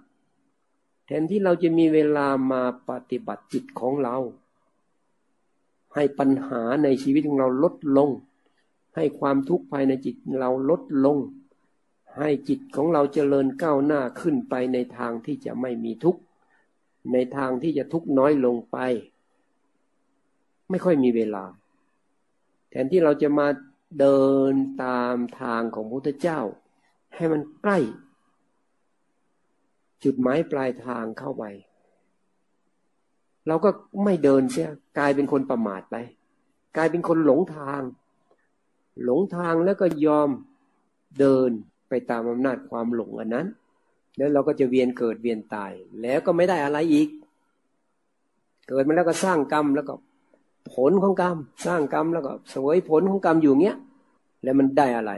แทนที่เราจะมีเวลามาปฏิบัติจิตของเรา ให้ปัญหาในชีวิตของเราลดลง ให้ความทุกข์ภายในจิตเราลดลง ให้จิตของเราเจริญก้าวหน้าขึ้นไปในทางที่จะไม่มีทุกข์ ในทางที่จะทุกข์น้อยลงไป ไม่ค่อยมีเวลา แทนที่เราจะมาเดินตามทางของพระพุทธเจ้า ให้มันใกล้ จุดหมายปลายทางเข้าไป เราก็ไม่เดินเสียกลายเป็นคนประมาทไป กลายเป็นคนหลงทาง หลงทางแล้วก็ยอมเดิน ไปตามอำนาจความหลงอันนั้น แล้วเราก็จะเวียนเกิดเวียนตาย แล้วก็ไม่ได้อะไรอีก เกิดมาแล้วก็สร้างกรรมแล้วก็ผลของกรรม สร้างกรรมแล้วก็สวยผลของกรรมอยู่เงี้ย แล้วมันได้อะไร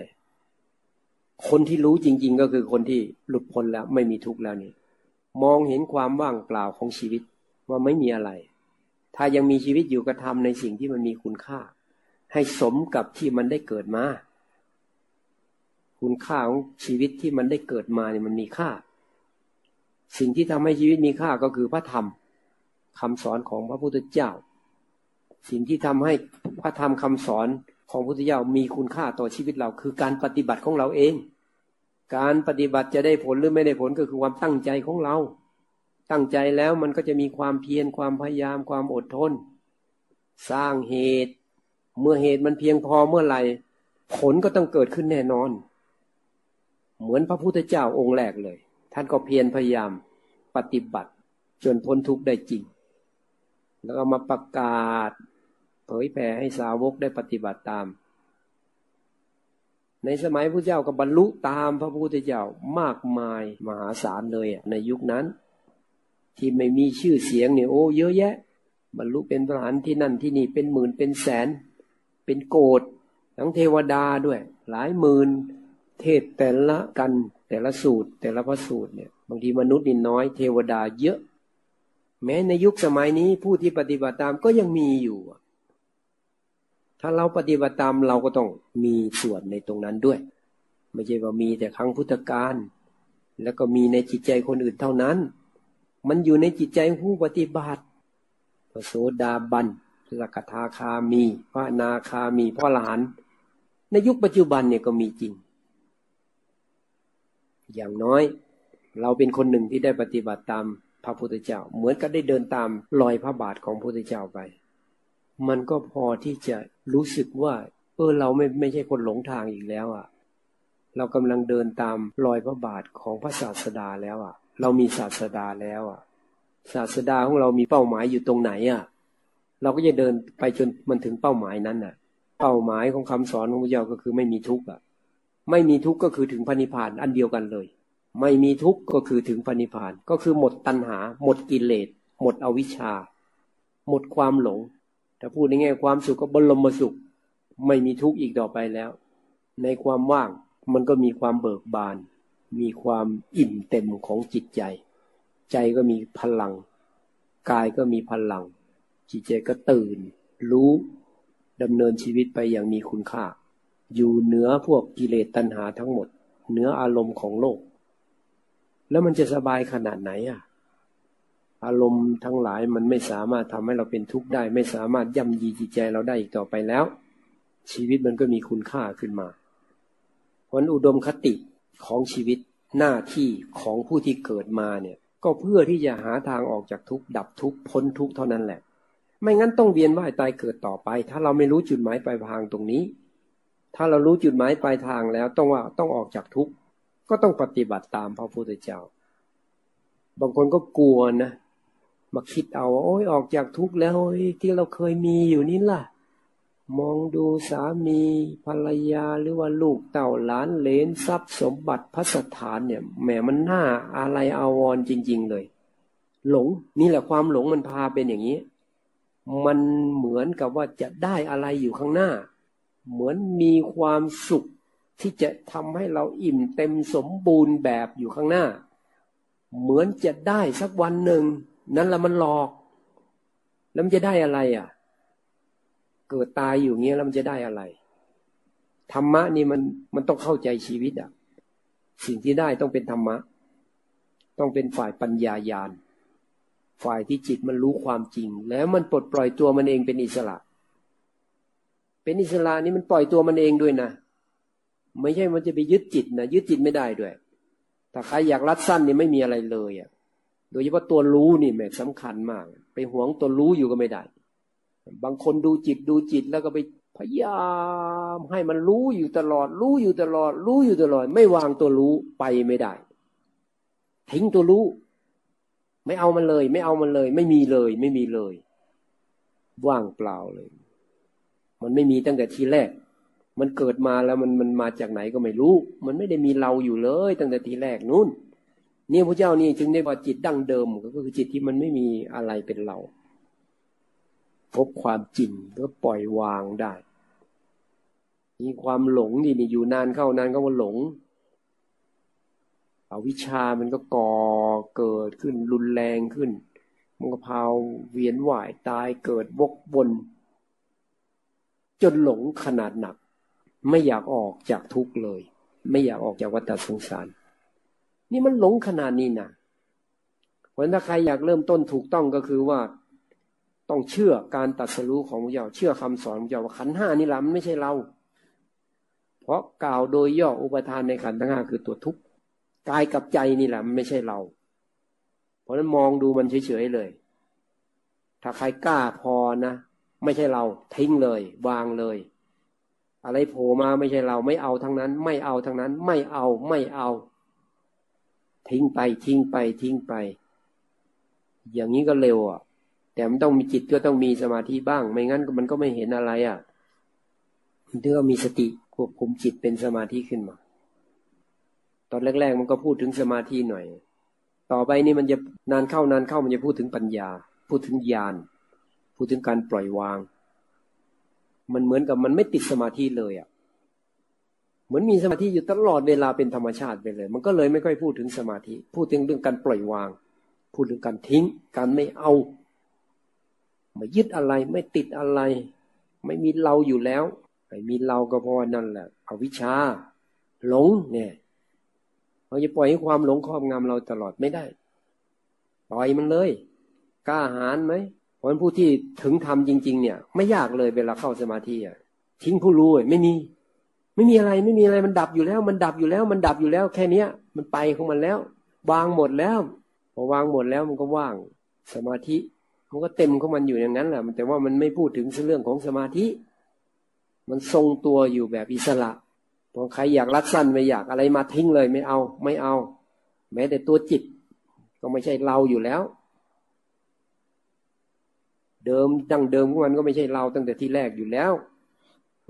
คนที่รู้จริง ๆ ก็คือคนที่หลุดพ้นแล้ว ไม่มีทุกข์แล้วนี่มองเห็นความว่างเปล่าของชีวิตว่าไม่มีอะไร ถ้ายังมีชีวิตอยู่ก็ทำในสิ่งที่มันมีคุณค่า ให้สมกับที่มันได้เกิดมา คุณค่าของชีวิตที่มันได้เกิดมาเนี่ยมันมีค่า สิ่งที่ทำให้ชีวิตมีค่าก็คือพระธรรมคำสอนของพระพุทธเจ้า สิ่งที่ทำให้พระธรรมคำสอนของพระพุทธเจ้ามีคุณค่าต่อชีวิตเรา คือการปฏิบัติของเราเอง การปฏิบัติจะได้ผลหรือไม่ได้ผลก็คือความตั้งใจของเรา ตั้งใจแล้วมันก็จะมีความเพียรความพยายามความอดทน สร้างเหตุ เมื่อเหตุมันเพียงพอเมื่อไหร่ผลก็ต้องเกิดขึ้นแน่นอน เหมือนพระพุทธเจ้าองค์แรกเลย ท่านก็เพียรพยายามปฏิบัติ จนพ้นทุกข์ได้จริง แล้วก็มาประกาศ เผยแผ่ให้สาวกได้ปฏิบัติตาม ในสมัยพระเจ้าก็บรรลุตามพระพุทธเจ้ามากมายมหาศาลเลยในยุคนั้น ที่ไม่มีชื่อเสียงเนี่ยโอ้เยอะแยะ บรรลุเป็นพระหันที่นั่นที่นี่เป็นหมื่นเป็นแสน เป็นโกดทั้งเทวดาด้วย หลายหมื่น เทศแต่ละกันแต่ละสูตร แต่ละพระสูตรเนี่ยบางทีมนุษย์นี่น้อย เทวดาเยอะ แม้ในยุคสมัยนี้ผู้ที่ปฏิบัติตามก็ยังมีอยู่ ถ้าเราปฏิบัติตามเราก็ต้องมีส่วนในตรงนั้นด้วย ไม่ใช่ว่ามีแต่ครั้งพุทธกาลแล้วก็มีในจิตใจคนอื่นเท่านั้น มันอยู่ในจิตใจผู้ปฏิบัติพระโสดาบันสกทาคามี พระนาคามีพระหลาน ในยุคปัจจุบันเนี่ยก็มีจริง อย่างน้อย เราเป็นคนหนึ่งที่ได้ปฏิบัติตามพระพุทธเจ้า เหมือนกับได้เดินตามรอยพระบาทของพระพุทธเจ้าไป มันก็พอที่จะรู้สึกว่าเออเราไม่ไม่ใช่คนหลงทางอีกแล้วอะ่ะ เรากำลังเดินตามรอยพระบาทของพระศาสดาแล้วอะ่ะ เรามีศาสดาแล้วอะ ศาสดาของเรามีเป้าหมายอยู่ตรงไหนอะ เราก็จะเดินไปจนมันถึงเป้าหมายนั้นอะ เป้าหมายของคำสอนของพระเจ้าก็คือไม่มีทุกข์อะ ไม่มีทุกข์ก็คือถึงพระนิพานอันเดียวกันเลย ไม่มีทุกข์ก็คือถึงพระนิพพานก็คือหมดตัณหา หมดกิเลส หมดอวิชชา หมดความหลง ถ้าพูดในแง่ความสุขก็บรมสุข ไม่มีทุกข์อีกต่อไปแล้ว ในความว่างมันก็มีความเบิกบาน มีความอิ่มเต็มของจิตใจ ใจก็มีพลัง กายก็มีพลัง จิตใจก็ตื่น รู้ดำเนินชีวิตไปอย่างมีคุณค่า อยู่เหนือพวกกิเลสตัณหาทั้งหมด เหนืออารมณ์ของโลก แล้วมันจะสบายขนาดไหนอะ อารมณ์ทั้งหลายมันไม่สามารถทำให้เราเป็นทุกข์ได้ ไม่สามารถย่ำยีจิตใจเราได้อีกต่อไปแล้ว ชีวิตมันก็มีคุณค่าขึ้นมาผลอุดมคติของชีวิตหน้าที่ของผู้ที่เกิดมาเนี่ย ก็เพื่อที่จะหาทางออกจากทุกข์ดับทุกข์พ้นทุกข์เท่านั้นแหละ ไม่งั้นต้องเวียนว่ายตายเกิดต่อไป ถ้าเราไม่รู้จุดหมายปลายทางตรงนี้ ถ้าเรารู้จุดหมายปลายทางแล้วต้องว่าต้องออกจากทุกข์ก็ต้องปฏิบัติตามพระพุทธเจ้า บางคนก็กลัวนะมาคิดเอาโอ้ยออกจากทุกข์แล้วที่เราเคยมีอยู่นี่ล่ะ มองดูสามีภรรยาหรือว่าลูกเต่าหลานเลนทรัพย์สมบัติพระสถานเนี่ยแหมมันน่าอะไรอาวรจริง ๆ เลย หลงนี่แหละความหลงมันพาเป็นอย่างนี้ มันเหมือนกับว่าจะได้อะไรอยู่ข้างหน้า เหมือนมีความสุขที่จะทำให้เราอิ่มเต็มสมบูรณ์แบบอยู่ข้างหน้า เหมือนจะได้สักวันหนึ่ง นั่นแหละมันหลอก แล้วมันจะได้อะไรอะ เกิดตายอยู่เงี้ยแล้วมันจะได้อะไรธรรมะนี่มันมันต้องเข้าใจชีวิตอะ สิ่งที่ได้ต้องเป็นธรรมะ ต้องเป็นฝ่ายปัญญายาณ ฝ่ายที่จิตมันรู้ความจริง แล้วมันปลดปล่อยตัวมันเองเป็นอิสระ เป็นอิสระนี่มันปล่อยตัวมันเองด้วยนะไม่ใช่มันจะไปยึดจิตนะยึดจิตไม่ได้ด้วยถ้าใครอยากรัดสั้นนี่ไม่มีอะไรเลยอะ โดยเฉพาะตัวรู้นี่แม่สำคัญมาก ไปหวงตัวรู้อยู่ก็ไม่ได้ บางคนดูจิตดูจิตแล้วก็ไปพยายามให้มันรู้อยู่ตลอด รู้อยู่ตลอด รู้อยู่ตลอด ไม่วางตัวรู้ไปไม่ได้ ทิ้งตัวรู้ ไม่เอามันเลย ไม่เอามันเลย ไม่มีเลย ไม่มีเลย ว่างเปล่าเลย มันไม่มีตั้งแต่ทีแรก มันเกิดมาแล้วมันมันมาจากไหนก็ไม่รู้ มันไม่ได้มีเราอยู่เลย ตั้งแต่ทีแรกนู้นเนี่ยพระเจ้านี่จึงได้ว่าจิตดั้งเดิมก็คือจิตที่มันไม่มีอะไรเป็นเรา พบความจริงก็ปล่อยวางได้มีความหลงนี่นี่อยู่นานเข้านานก็ว่าหลงอวิชามันก็ก่อเกิดขึ้นรุนแรงขึ้น มันก็พาวเวียนว่ายตายเกิดวกวน จนหลงขนาดหนัก ไม่อยากออกจากทุกข์เลย ไม่อยากออกจากวัฏสงสาร นี่มันหลงขนาดนี้นะเพราะถ้าใครอยากเริ่มต้นถูกต้องก็คือว่าต้องเชื่อการตัดสรู้ของพระเจ้าเชื่อคำสอนพระเจ้าว่าขันห้านี่แหละมันไม่ใช่เรา เพราะกล่าวโดยย่ออุปทานในขันทั้งห้าคือตัวทุกข์กายกับใจนี่แหละมันไม่ใช่เรา เพราะนั้นมองดูมันเฉยๆเลย ถ้าใครกล้าพอนะ ไม่ใช่เรา ทิ้งเลย วางเลย อะไรโผล่มาไม่ใช่เราไม่เอาทั้งนั้น ไม่เอาทั้งนั้น ไม่เอาไม่เอา ทิ้งไป ทิ้งไป ทิ้งไป อย่างนี้ก็เร็วอะ แต่มันต้องมีจิตก็ต้องมีสมาธิบ้าง ไม่งั้นมันก็ไม่เห็นอะไรอะถึงมีสติควบคุมจิตเป็นสมาธิขึ้นมา ตอนแรก ๆ มันก็พูดถึงสมาธิหน่อย ต่อไปนี่มันจะนานเข้านานเข้ามันจะพูดถึงปัญญา พูดถึงญาณ พูดถึงการปล่อยวาง มันเหมือนกับมันไม่ติดสมาธิเลยอะ่ะ เหมือนมีสมาธิอยู่ตลอดเวลาเป็นธรรมชาติไปเลย มันก็เลยไม่ค่อยพูดถึงสมาธิ พูดถึงเรื่องการปล่อยวาง พูดถึงการทิ้ง การไม่เอา ไม่ยึดอะไร ไม่ติดอะไร ไม่มีเราอยู่แล้ว ไม่มีเราก็เพราะนั่นแหละอวิชชา หลงเนี่ยเราจะปล่อยให้ความหลงครอบงำเราตลอดไม่ได้ ปล่อยมันเลย กล้าหาญไหม ราะผู้ที่ถึงทำจริง ๆ เนี่ย ไม่ยากเลยเวลาเข้าสมาธิอะทิ้งผู้รู้ไม่มี ไม่มีอะไรไม่มีอะไรมันดับอยู่แล้ว มันดับอยู่แล้ว มันดับอยู่แล้ว แค่เนี้ย มันไปของมันแล้ว วางหมดแล้วพอวางหมดแล้วมันก็ว่างสมาธิมันก็เต็มของมันอยู่อย่างนั้นแหละแต่ว่ามันไม่พูดถึงเรื่องของสมาธิ มันทรงตัวอยู่แบบอิสระพอใครอยากรัดสั้นไม่อยากอะไรมาทิ้งเลยไม่เอา ไม่เอา แม้แต่ตัวจิต ก็ไม่ใช่เราอยู่แล้ว เดิมดั้งเดิมของมันก็ไม่ใช่เราตั้งแต่ที่แรกอยู่แล้ว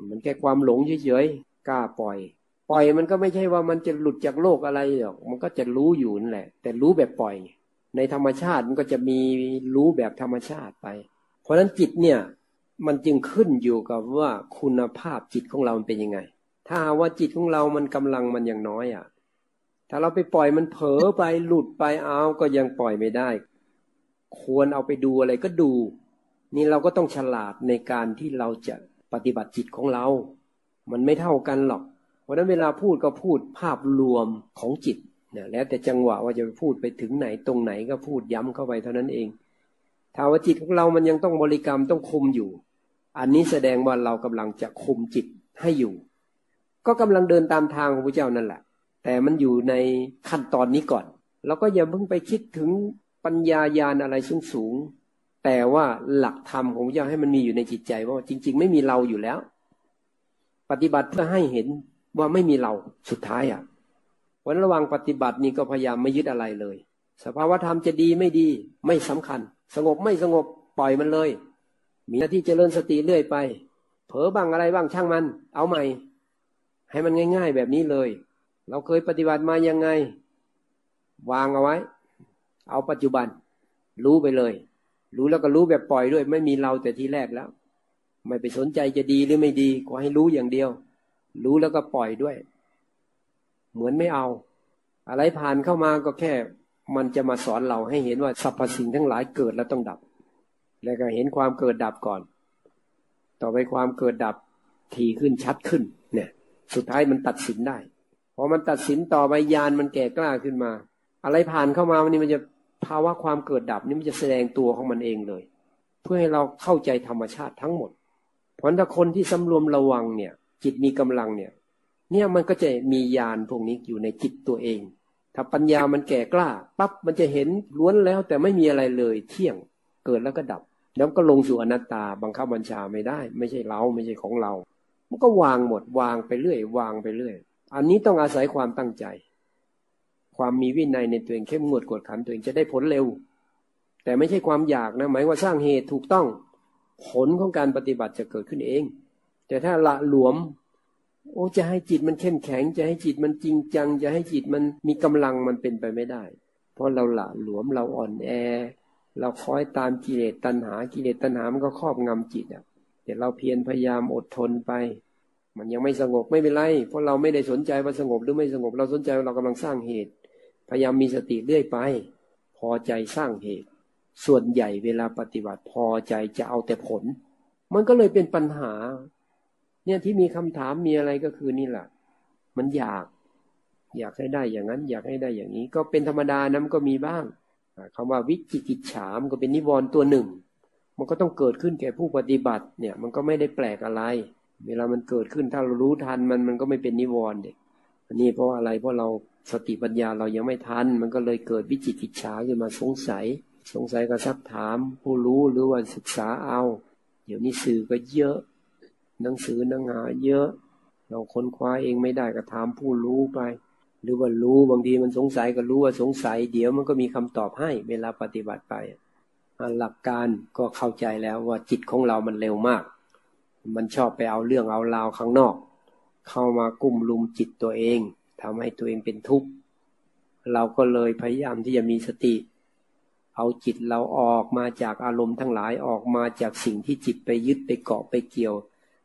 มันแค่ความหลงเฉยๆกล้าปล่อย ปล่อยมันก็ไม่ใช่ว่ามันจะหลุดจากโลกอะไรหรอกมันก็จะรู้อยู่นั่นแหละ แต่รู้แบบปล่อย ในธรรมชาติมันก็จะมีรู้แบบธรรมชาติไป เพราะฉะนั้นจิตเนี่ยมันจึงขึ้นอยู่กับว่าคุณภาพจิตของเราเป็นยังไง ถ้าว่าจิตของเรามันกำลังมันอย่างน้อยอะ ถ้าเราไปปล่อยมันเผลอไปหลุดไปเอาก็ยังปล่อยไม่ได้ ควรเอาไปดูอะไรก็ดู นี่เราก็ต้องฉลาดในการที่เราจะปฏิบัติจิตของเรา มันไม่เท่ากันหรอก เพราะนั้นเวลาพูดก็พูดภาพรวมของจิตเนี่ยแล้วแต่จังหวะว่าจะพูดไปถึงไหนตรงไหนก็พูดย้ำเข้าไปเท่านั้นเองถ้าว่าจิตของเรามันยังต้องบริกรรมต้องคุมอยู่ อันนี้แสดงว่าเรากำลังจะคุมจิตให้อยู่ ก็กำลังเดินตามทางของพระเจ้านั่นแหละ แต่มันอยู่ในขั้นตอนนี้ก่อน แล้วก็อย่าเพิ่งไปคิดถึงปัญญายาณอะไรสูงสูง แต่ว่าหลักธรรมของพระเจ้าให้มันมีอยู่ในจิตใจว่าจริง ๆ ไม่มีเราอยู่แล้ว ปฏิบัติเพื่อให้เห็นว่าไม่มีเราสุดท้ายอะวันระว่างปฏิบัตินี่ก็พยายามไม่ยึดอะไรเลย สภาวธรรมจะดีไม่ดีไม่สำคัญ สงบไม่สงบปล่อยมันเลย มีหน้าที่เจริญสติเรื่อยไป เผลอบ้างอะไรบ้างช่างมัน เอาใหม่ ให้มันง่าย ๆ แบบนี้เลย เราเคยปฏิบัติมายังไง วางเอาไว้ เอาปัจจุบัน รู้ไปเลย รู้แล้วก็รู้แบบปล่อยด้วย ไม่มีเราแต่ทีแรกแล้ว ไม่ไปสนใจจะดีหรือไม่ดีก็ให้รู้อย่างเดียว รู้แล้วก็ปล่อยด้วย เหมือนไม่เอา อะไรผ่านเข้ามาก็แค่ มันจะมาสอนเราให้เห็นว่าสรรพสิ่งทั้งหลายเกิดแล้วต้องดับ แล้วก็เห็นความเกิดดับก่อน ต่อไปความเกิดดับทีขึ้นชัดขึ้น เนี่ย สุดท้ายมันตัดสินได้พอมันตัดสินต่อไปยานมันแก่กล้าขึ้นมา อะไรผ่านเข้ามาวันนี้มันจะ ภาวะความเกิดดับนี่มันจะแสดงตัวของมันเองเลย เพื่อให้เราเข้าใจธรรมชาติทั้งหมด เพราะถ้าคนที่สำรวมระวังเนี่ย จิตมีกำลังเนี่ย เนี่ยมันก็จะมียานพวกนี้อยู่ในจิตตัวเอง ถ้าปัญญามันแก่กล้าปั๊บมันจะเห็นล้วนแล้วแต่ไม่มีอะไรเลยเที่ยงเกิดแล้วก็ดับ แล้วก็ลงสู่อนัตตาบังคับบัญชาไม่ได้ ไม่ใช่เราไม่ใช่ของเรา มันก็วางหมดวางไปเรื่อยวางไปเรื่อย อันนี้ต้องอาศัยความตั้งใจ ความมีวินัยในตัวเองเข้มงวดกดขันตัวเองจะได้ผลเร็ว แต่ไม่ใช่ความอยากนะ หมายว่าสร้างเหตุถูกต้อง ผลของการปฏิบัติจะเกิดขึ้นเอง แต่ถ้าละหลวม โอ้จะให้จิตมันเข้มแข็ง จะให้จิตมันจริงจัง จะให้จิตมันมีกำลังมันเป็นไปไม่ได้ เพราะเราละหลวมเราอ่อนแอ เราคอยตามกิเลสตัณหากิเลสตัณหามันก็ครอบงำจิตอะแต่เราเพียรพยายามอดทนไปมันยังไม่สงบไม่เป็นไร เพราะเราไม่ได้สนใจว่าสงบหรือไม่สงบ เราสนใจว่าเรากำลังสร้างเหตุ พยายามมีสติเรื่อยไป พอใจสร้างเหตุ ส่วนใหญ่เวลาปฏิบัติพอใจจะเอาแต่ผล มันก็เลยเป็นปัญหา เนี่ยที่มีคำถามมีอะไรก็คือนี่แหละมันอยาก อยากให้ได้อย่างนั้น อยากให้ได้อย่างนี้ ก็เป็นธรรมดานะมันก็มีบ้างคำว่าวิจิกิจฉามก็เป็นนิวรณ์ตัวหนึ่ง มันก็ต้องเกิดขึ้นแก่ผู้ปฏิบัติ เนี่ย มันก็ไม่ได้แปลกอะไร เวลามันเกิดขึ้นถ้าเรารู้ทันมันมันก็ไม่เป็นนิวรณ์เด็กอันนี้เพราะอะไรเพราะเรา สติปัญญาเรายังไม่ทัน มันก็เลยเกิดวิจิตริฉาขึ้นมาสงสัย สงสัยก็ซักถาม ผู้รู้หรือว่าศึกษาเอา เดี๋ยวนี้สื่อก็เยอะ หนังสือหนังหาเยอะ เราค้นคว้าเองไม่ได้ก็ถามผู้รู้ไป หรือว่ารู้บางทีมันสงสัยก็รู้ว่าสงสัย เดี๋ยวมันก็มีคำตอบให้เวลาปฏิบัติไปหลักการก็เข้าใจแล้วว่าจิตของเรามันเร็วมาก มันชอบไปเอาเรื่องเอาราวข้างนอก เข้ามากุ้มลุมจิตตัวเอง ทำให้ตัวเองเป็นทุกข์ เราก็เลยพยายามที่จะมีสติ เอาจิตเราออกมาจากอารมณ์ทั้งหลายออกมาจากสิ่งที่จิตไปยึดไปเกาะไปเกี่ยว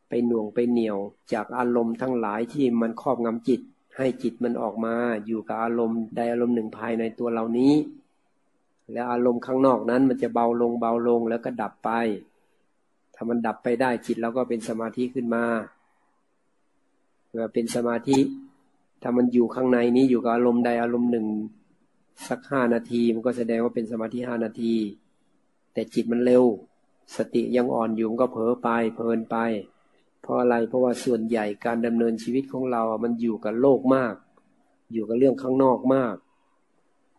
ไปหน่วงไปเหนี่ยว จากอารมณ์ทั้งหลายที่มันครอบงำจิต ให้จิตมันออกมาอยู่กับอารมณ์ใดอารมณ์หนึ่งภายในตัวเรานี้ แล้วอารมณ์ข้างนอกนั้นมันจะเบาลงเบาลงแล้วก็ดับไปถ้ามันดับไปได้จิตเราก็เป็นสมาธิขึ้นมาเมื่อเป็นสมาธิ ถ้ามันอยู่ข้างในนี้อยู่กับอารมณ์ใดอารมณ์หนึ่ง สักห้านาทีมันก็แสดงว่าเป็นสมาธิห้านาที แต่จิตมันเร็ว สติยังอ่อนอยู่มันก็เผลอไปเพลินไป เพราะอะไรเพราะว่าส่วนใหญ่การดำเนินชีวิตของเรามันอยู่กับโลกมาก อยู่กับเรื่องข้างนอกมาก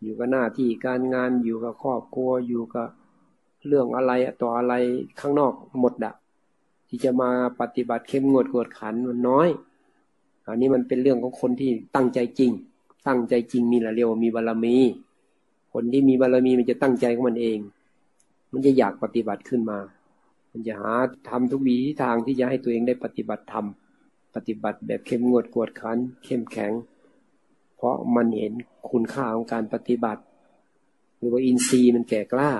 อยู่กับหน้าที่การงานอยู่กับครอบครัวอยู่กับเรื่องอะไรต่ออะไรข้างนอกหมดอะที่จะมาปฏิบัติเข้มงวดกวดขันมันน้อย อันนี้มันเป็นเรื่องของคนที่ตั้งใจจริง ตั้งใจจริงนี่แหละเรียกว่ามีบารมี คนที่มีบารมีมันจะตั้งใจของมันเอง มันจะอยากปฏิบัติขึ้นมา มันจะหาทำทุกวิธีทางที่จะให้ตัวเองได้ปฏิบัติธรรม ปฏิบัติแบบเข้มงวดกวดขัน เข้มแข็ง เพราะมันเห็นคุณค่าของการปฏิบัติ หรือว่าอินทรีย์มันแก่กล้า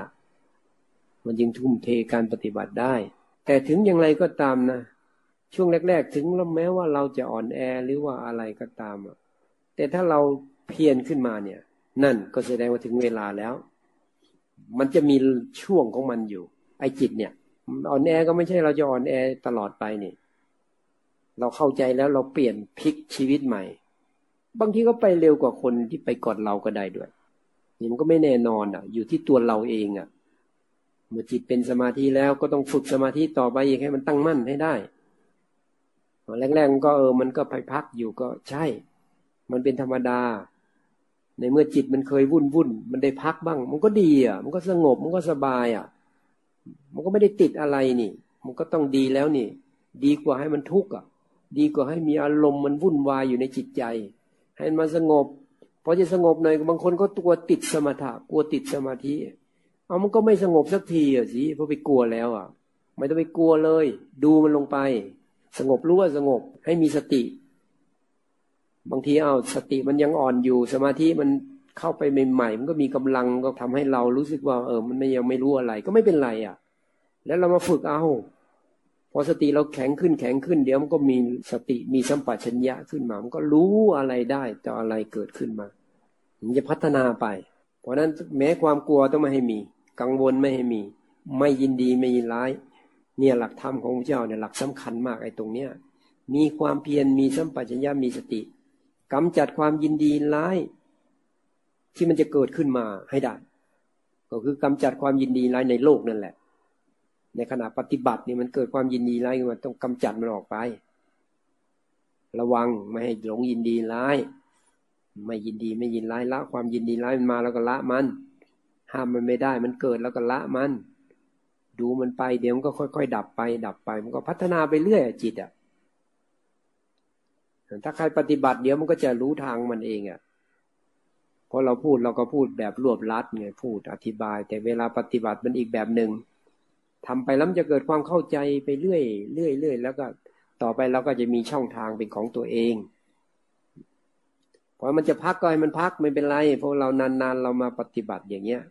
มันจึงทุ่มเทการปฏิบัติได้ แต่ถึงอย่างไรก็ตามนะ ช่วงแรก ๆ ถึงแล้วแม้ว่าเราจะอ่อนแอหรือว่าอะไรก็ตามแต่ถ้าเราเพียรขึ้นมาเนี่ย นั่นก็แสดงว่าถึงเวลาแล้ว มันจะมีช่วงของมันอยู่ ไอ้จิตเนี่ยอ่อนแอก็ไม่ใช่เราจะอ่อนแอตลอดไปนี่เราเข้าใจแล้วเราเปลี่ยนพลิกชีวิตใหม่ บางทีก็ไปเร็วกว่าคนที่ไปก่อนเราก็ได้ด้วยนี่มันก็ไม่แน่นอนอะ อยู่ที่ตัวเราเองอะเมื่อจิตเป็นสมาธิแล้วก็ต้องฝึกสมาธิต่อไปอีกให้มันตั้งมั่นให้ได้ แรกๆก็เออมันก็ไปพักอยู่ก็ใช่ มันเป็นธรรมดา ในเมื่อจิตมันเคยวุ่นวุ่นมันได้พักบ้าง มันก็ดีอะ มันก็สงบมันก็สบายอะ มันก็ไม่ได้ติดอะไรนี่ มันก็ต้องดีแล้วนี่ ดีกว่าให้มันทุกข์อะ ดีกว่าให้มีอารมณ์มันวุ่นวายอยู่ในจิตใจ ให้มันสงบพอจะสงบหน่อยบางคนก็ตัวติดสมถะกลัวติดสมาธิเอามันก็ไม่สงบสักทีอะสิเพราะไปกลัวแล้วอะ ไม่ต้องไปกลัวเลย ดูมันลงไป สงบรู้ว่าสงบให้มีสติ บางทีเอาสติมันยังอ่อนอยู่ สมาธิมันเข้าไปใหม่ๆมันก็มีกำลังก็ทำให้เรารู้สึกว่า เออ มันไม่ยังไม่รู้อะไร ก็ไม่เป็นไรอะ แล้วเรามาฝึกเอาพอสติเราแข็งขึ้นแข็งขึ้น เดี๋ยวมันก็มีสติมีสัมปชัญญะขึ้นมา มันก็รู้อะไรได้ต่ออะไรเกิดขึ้นมา มันจะพัฒนาไป เพราะนั้นแม้ความกลัวต้องไม่ให้มี กังวลไม่ให้มี ไม่ยินดีไม่ยินร้าย เนี่ยหลักธรรมของพระเจ้าเนี่ยหลักสำคัญมากไอ้ตรงเนี้ยมีความเพียรมีสัมปชัญญะมีสติกำจัดความยินดีร้าย ที่มันจะเกิดขึ้นมาให้ได้ ก็คือกำจัดความยินดีร้ายในโลกนั่นแหละ ในขณะปฏิบัตินี่มันเกิดความยินดีร้ายมันต้องกำจัดมันออกไป ระวังไม่ให้หลงยินดีร้าย ไม่ยินดีไม่ยินร้ายละ ความยินดีร้ายมันมาแล้วก็ละมัน ห้ามมันไม่ได้ มันเกิดแล้วก็ละมัน ดูมันไปเดี๋ยวมันก็ค่อยๆ ดับไป ดับไป มันก็พัฒนาไปเรื่อยจิตอะถ้าใครปฏิบัติเดี๋ยวมันก็จะรู้ทางมันเองอะเพราะเราพูดเราก็พูดแบบรวบลัดไงพูดอธิบาย แต่เวลาปฏิบัติมันอีกแบบหนึ่งทำไปแล้วจะเกิดความเข้าใจไปเรื่อยเรื่อยเรื่อยแล้วก็ต่อไปเราก็จะมีช่องทางเป็นของตัวเองพอมันจะพักก็ให้มันพักไม่เป็นไรเพราะเรานานๆเรามาปฏิบัติอย่างเงี้ย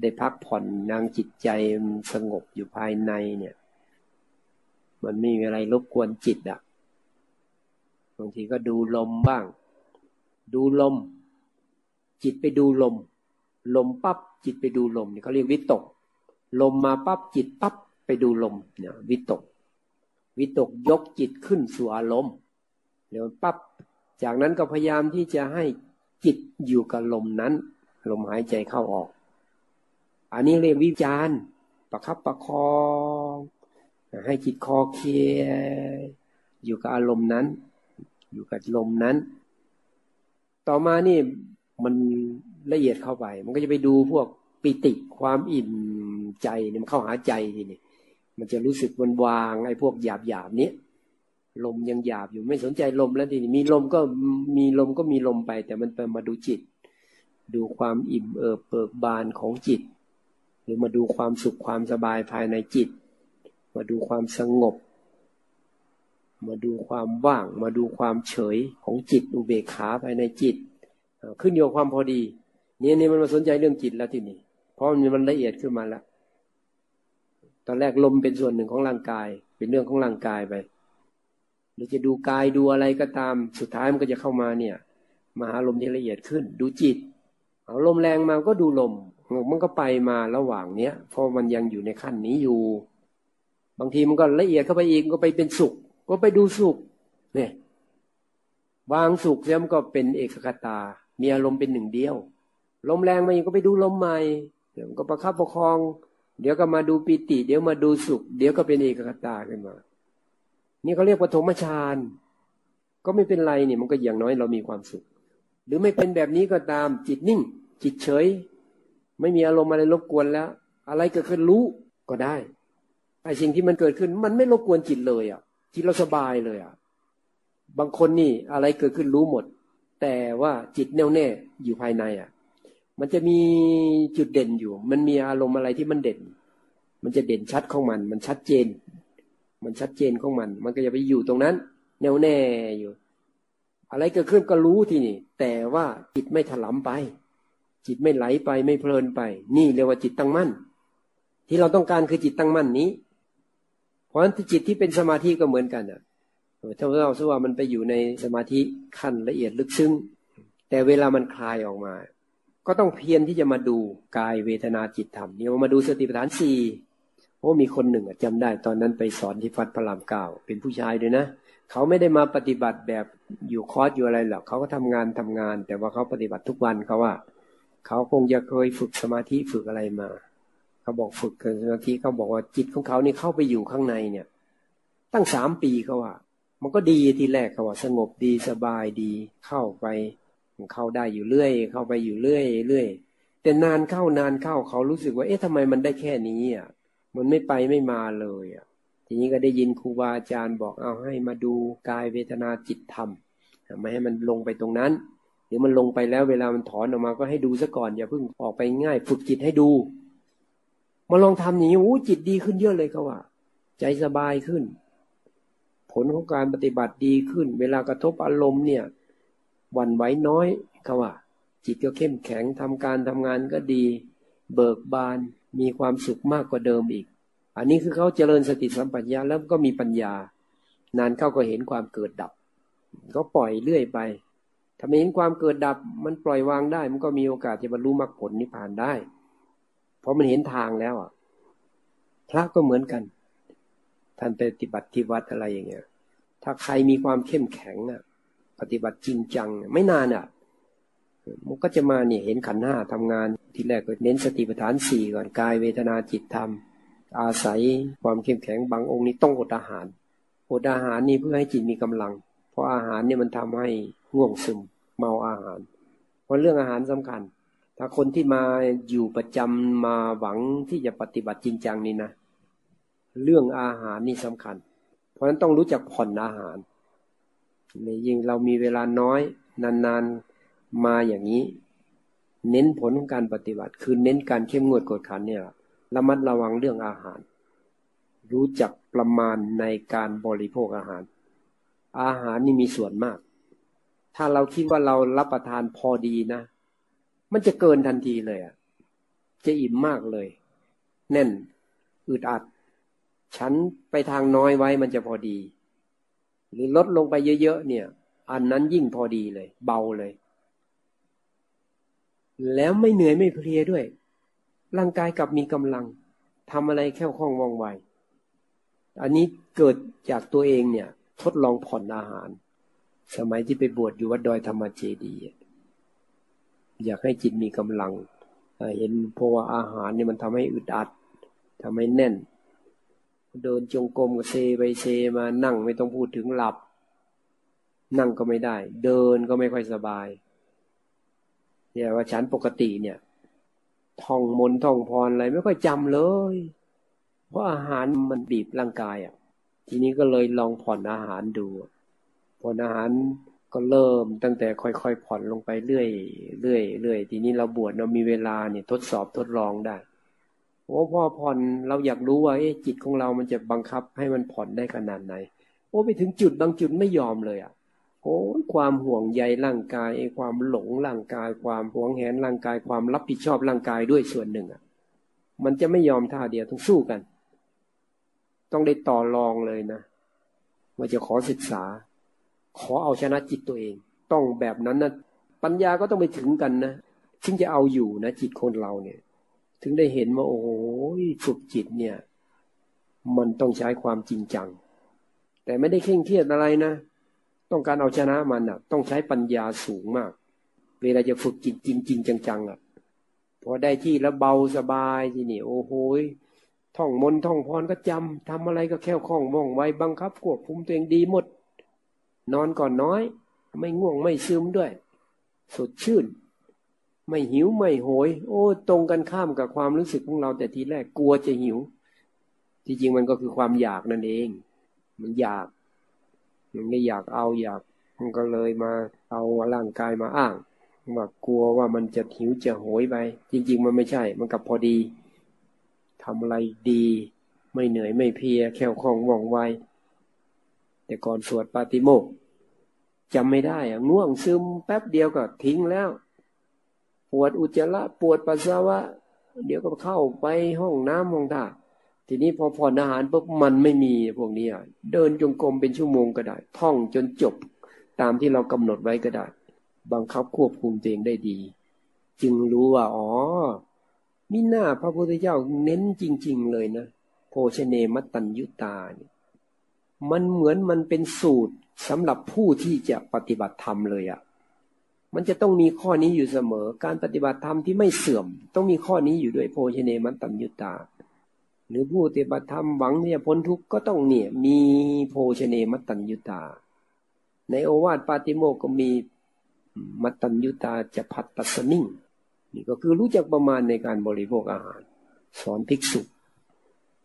ได้พักผ่อนนางจิตใจสงบอยู่ภายในเนี่ย มันไม่มีอะไรรบกวนจิตอะบางทีก็ดูลมบ้าง ดูลม จิตไปดูลม ลมปั๊บจิตไปดูลมเนี่ยเขาเรียกวิตก ลมมาปั๊บจิตปั๊บไปดูลมเนี่ยวิตก วิตกยกจิตขึ้นสู่อารมณ์เดี๋ยวปั๊บจากนั้นก็พยายามที่จะให้จิตอยู่กับลมนั้น ลมหายใจเข้าออก อันนี้เรียกวิจารณ์ประคับประคอง ให้จิตคอเคลียอยู่กับอารมณ์นั้น อยู่กับลมนั้น ต่อมานี่มันละเอียดเข้าไป มันก็จะไปดูพวกปิติความอิ่มใจเนี่ยมันเข้าหาใจทีนี่มันจะรู้สึกมันวางไอ้พวกหยาบหยาบนี้ลมยังหยาบอยู่ไม่สนใจลมแล้วทีนี้มีลมก็มีลมก็มีลมไป แต่มันไปมาดูจิต ดูความอิ่มเอิบเบิกบานของจิต หรือมาดูความสุขความสบายภายในจิต มาดูความสงบ มาดูความว่าง มาดูความเฉยของจิตอุเบกขาภายในจิต ขึ้นอยู่กับความพอดีนี่นี่มันมาสนใจเรื่องจิตแล้วทีนี้เพราะมันละเอียดขึ้นมาแล้วตอนแรกลมเป็นส่วนหนึ่งของร่างกาย เป็นเรื่องของร่างกายไปหรือจะดูกายดูอะไรก็ตาม สุดท้ายมันก็จะเข้ามาเนี่ยมาหาลมที่ละเอียดขึ้น ดูจิต เอาลมแรงมาก็ดูลม มันก็ไปมาระหว่างเนี้ยเพราะมันยังอยู่ในขั้นนี้อยู่ บางทีมันก็ละเอียดเข้าไปอีกก็ไปเป็นสุข ก็ไปดูสุขเนี่ยวางสุขแล้วมันก็เป็นเอกคตา มีอารมณ์เป็นหนึ่งเดียว ลมแรงมาอีกก็ไปดูลมใหม่เดี๋ยวก็ประคับประคอง เดี๋ยวก็มาดูปิติ เดี๋ยวมาดูสุข เดี๋ยวก็เป็นเอกคตาขึ้นมา นี่เขาเรียกปฐมฌานก็ไม่เป็นไรเนี่ยมันก็อย่างน้อยเรามีความสุข หรือไม่เป็นแบบนี้ก็ตามจิตนิ่ง จิตเฉย ไม่มีอารมณ์อะไรรบกวนแล้ว อะไรเกิดขึ้นรู้ก็ได้ไอ้สิ่งที่มันเกิดขึ้น มันไม่รบกวนจิตเลยอะจิตเราสบายเลยอะบางคนนี่อะไรเกิดขึ้นรู้หมด แต่ว่าจิตแน่วแน่อยู่ภายในอะ มันจะมีจุดเด่นอยู่ มันมีอารมณ์อะไรที่มันเด่น มันจะเด่นชัดของมัน มันชัดเจน มันชัดเจนของมัน มันก็จะไปอยู่ตรงนั้น แน่วแน่อยู่ อะไรเกิดขึ้นก็รู้ทีนี่แต่ว่าจิตไม่ถลำไป จิตไม่ไหลไปไม่เพลินไป นี่เรียกว่าจิตตั้งมั่น ที่เราต้องการคือจิตตั้งมั่นนี้ เพราะฉะนั้นจิตที่เป็นสมาธิก็เหมือนกันอะถ้าเราสู้ว่ามันไปอยู่ในสมาธิขั้นละเอียดลึกซึ้ง แต่เวลามันคลายออกมา ก็ต้องเพียรที่จะมาดูกายเวทนาจิตธรรมนี่มาดูสติปัฏฐานสี่โอ้มีคนหนึ่งจำได้ ตอนนั้นไปสอนที่ฟัดพระรามเก้าเป็นผู้ชายด้วยนะเขาไม่ได้มาปฏิบัติแบบอยู่คอร์สอยู่อะไรหรอกเขาก็ทำงานทำงาน แต่ว่าเขาปฏิบัติทุกวันเขาว่า เขาคงจะเคยฝึกสมาธิฝึกอะไรมาเขาบอกฝึกสมาธิเขาบอกว่าจิตของเขานี่เข้าไปอยู่ข้างในเนี่ย ตั้งสามปีเขาว่า มันก็ดีทีแรกเขาว่า สงบดีสบายดีเข้าไปเข้าได้อยู่เรื่อย เข้าไปอยู่เรื่อยเรื่อยแต่นานเข้านานเข้าเขารู้สึกว่า เอ๊ะทำไมมันได้แค่นี้อะมันไม่ไปไม่มาเลยอะทีนี้ก็ได้ยินครูบาอาจารย์บอกเอาให้มาดูกายเวทนาจิตธรรมไม่ให้มันลงไปตรงนั้น ดี๋ยวมันลงไปแล้วเวลามันถอนออกมาก็ให้ดูซะก่อนอย่าเพิ่งออกไปง่าย ฝึกจิตให้ดู มาลองทำอย่างนี้โอ้จิตดีขึ้นเยอะเลยเขาว่าใจสบายขึ้น ผลของการปฏิบัติดีขึ้น เวลากระทบอารมณ์เนี่ยวันไหวน้อยเขาว่า จิตก็เข้มแข็งทำการทำงานก็ดี เบิกบานมีความสุขมากกว่าเดิมอีก อันนี้คือเขาเจริญสติสัมปชัญญะแล้วก็มีปัญญา นานเข้าก็เห็นความเกิดดับ ก็ปล่อยเรื่อยไป ถ้าไม่เห็นความเกิดดับมันปล่อยวางได้ มันก็มีโอกาสจะบรรลุมรรคผลนิพพานได้ เพราะมันเห็นทางแล้วอะ พระก็เหมือนกัน ท่านไปปฏิบัติที่วัดอะไรอย่างเงี้ย ถ้าใครมีความเข้มแข็งอะ ปฏิบัติจริงจังไม่นานอะมันก็จะมาเนี่ยเห็นขันห้าทำงานที่แรกก็เน้นสติปัฏฐานสี่ก่อนกายเวทนาจิตธรรม อาศัยความเข้มแข็งบางองค์นี้ต้องอดอาหารอดอาหารนี่เพื่อให้จิตมีกำลัง เพราะอาหารเนี่ยมันทำให้ง่วงซึมเมาอาหาร เพราะเรื่องอาหารสำคัญ ถ้าคนที่มาอยู่ประจำมาหวังที่จะปฏิบัติจริงจังนี่นะ เรื่องอาหารนี่สำคัญ เพราะฉะนั้นต้องรู้จักผ่อนอาหารในยิ่งเรามีเวลาน้อย นานๆมาอย่างนี้ เน้นผลของการปฏิบัติ คือเน้นการเข้มงวดกดขันเนี่ยระมัดระวังเรื่องอาหาร รู้จักประมาณในการบริโภคอาหาร อาหารนี่มีส่วนมาก ถ้าเราคิดว่าเรารับประทานพอดีนะ มันจะเกินทันทีเลยอะ จะอิ่มมากเลย แน่น อึดอัด ฉันไปทางน้อยไว้มันจะพอดี หรือลดลงไปเยอะๆเนี่ย อันนั้นยิ่งพอดีเลย เบาเลย แล้วไม่เหนื่อยไม่เพลียด้วย ร่างกายกลับมีกำลังทำอะไรแค่คล่องว่องไว อันนี้เกิดจากตัวเองเนี่ย ทดลองผ่อนอาหาร สมัยที่ไปบวชอยู่วัดดอยธรรมเจดีอยากให้จิตมีกำลัง เห็นเพราะว่าอาหารเนี่ยมันทำให้อึดอัดทำให้แน่น เดินจงกรมก็เซไปเซมานั่งไม่ต้องพูดถึงหลับ นั่งก็ไม่ได้ เดินก็ไม่ค่อยสบายเนี่ยว่าฉันปกติเนี่ยท่องมนท่องพรอะไรไม่ค่อยจำเลย เพราะอาหารมันบีบร่างกายอะ ทีนี้ก็เลยลองผ่อนอาหารดูผ่อนอาหารก็เริ่มตั้งแต่ค่อยๆ ผ่อนลงไปเรื่อยเรื่อยเรื่อยทีนี้เราบวชเรามีเวลาเนี่ยทดสอบทดลองได้โอ้พ่อผ่อนเราอยากรู้ว่าเอ๊ะจิตของเรามันจะบังคับให้มันผ่อนได้ขนาดไหน โอ้ไปถึงจุดบางจุดไม่ยอมเลยอะโอ้ความห่วงใยร่างกายความหลงร่างกาย ความหวงแหนร่างกาย ความรับผิดชอบร่างกายด้วยส่วนหนึ่งอะ มันจะไม่ยอมท่าเดียวต้องสู้กัน ต้องได้ต่อรองเลยนะว่าจะขอศึกษา ขอเอาชนะจิตตัวเอง ต้องแบบนั้นนะปัญญาก็ต้องไปถึงกันนะถึงจะเอาอยู่นะจิตคนเราเนี่ย ถึงได้เห็นว่าโอ้ยฝึกจิตเนี่ย มันต้องใช้ความจริงจัง แต่ไม่ได้เคร่งเครียดอะไรนะต้องการเอาชนะมันอะ ต้องใช้ปัญญาสูงมาก เวลาจะฝึกจิตจริงจริงจังๆอะพอได้ที่แล้วเบาสบายทีนี่โอ้โห ท่องมนท่องพรก็จำทำอะไรก็แค่คล่องว่องไวบังคับควบคุมตัวเองดีหมด นอนก่อนน้อย ไม่ง่วงไม่ซึมด้วย สดชื่น ไม่หิวไม่โหย โอ้ ตรงกันข้ามกับความรู้สึกของเราแต่ทีแรกกลัวจะหิว ที่จริงมันก็คือความอยากนั่นเอง มันอยาก มันไม่อยากเอาอยาก มันก็เลยมาเอาร่างกายมาอ้างว่ากลัวว่ามันจะหิวจะโหยไป จริง ๆ มันไม่ใช่ มันกับพอดี ทำอะไรดี ไม่เหนื่อยไม่เพียแค่คล่องว่องไว แต่ก่อนสวดปาติโมกจำไม่ได้อะง่วงซึมแป๊บเดียวก็ทิ้งแล้ว ปวดอุจจาระปวดปัสสาวะ เดี๋ยวก็เข้าไปห้องน้ำห้องท่าทีนี้พอผ่อนอาหารปุ๊บมันไม่มีพวกนี้เดินจงกรมเป็นชั่วโมงก็ได้ ท่องจนจบตามที่เรากำหนดไว้ก็ได้ บังคับควบคุมตัวเองได้ดี จึงรู้ว่า อ๋อ มิหน้าพระพุทธเจ้าเน้นจริง ๆ เลยนะโภชเนมัตัญยุตาเนี่ยมันเหมือนมันเป็นสูตรสำหรับผู้ที่จะปฏิบัติธรรมเลยอะ่ะ มันจะต้องมีข้อนี้อยู่เสมอ การปฏิบัติธรรมที่ไม่เสื่อม ต้องมีข้อนี้อยู่ด้วยโภชเนมัตัญยุตา หรือผู้ปฏิบัติธรรมหวังที่จะพ้นทุกข์ก็ต้องเนี่ย มีโภชเนมัตตัญญุตา ในโอวาทปาติโมกก็มีมัตตัญญุตาจะพัดตัสนิ่ง นี่ก็คือรู้จักประมาณในการบริโภคอาหาร สอนภิกษุ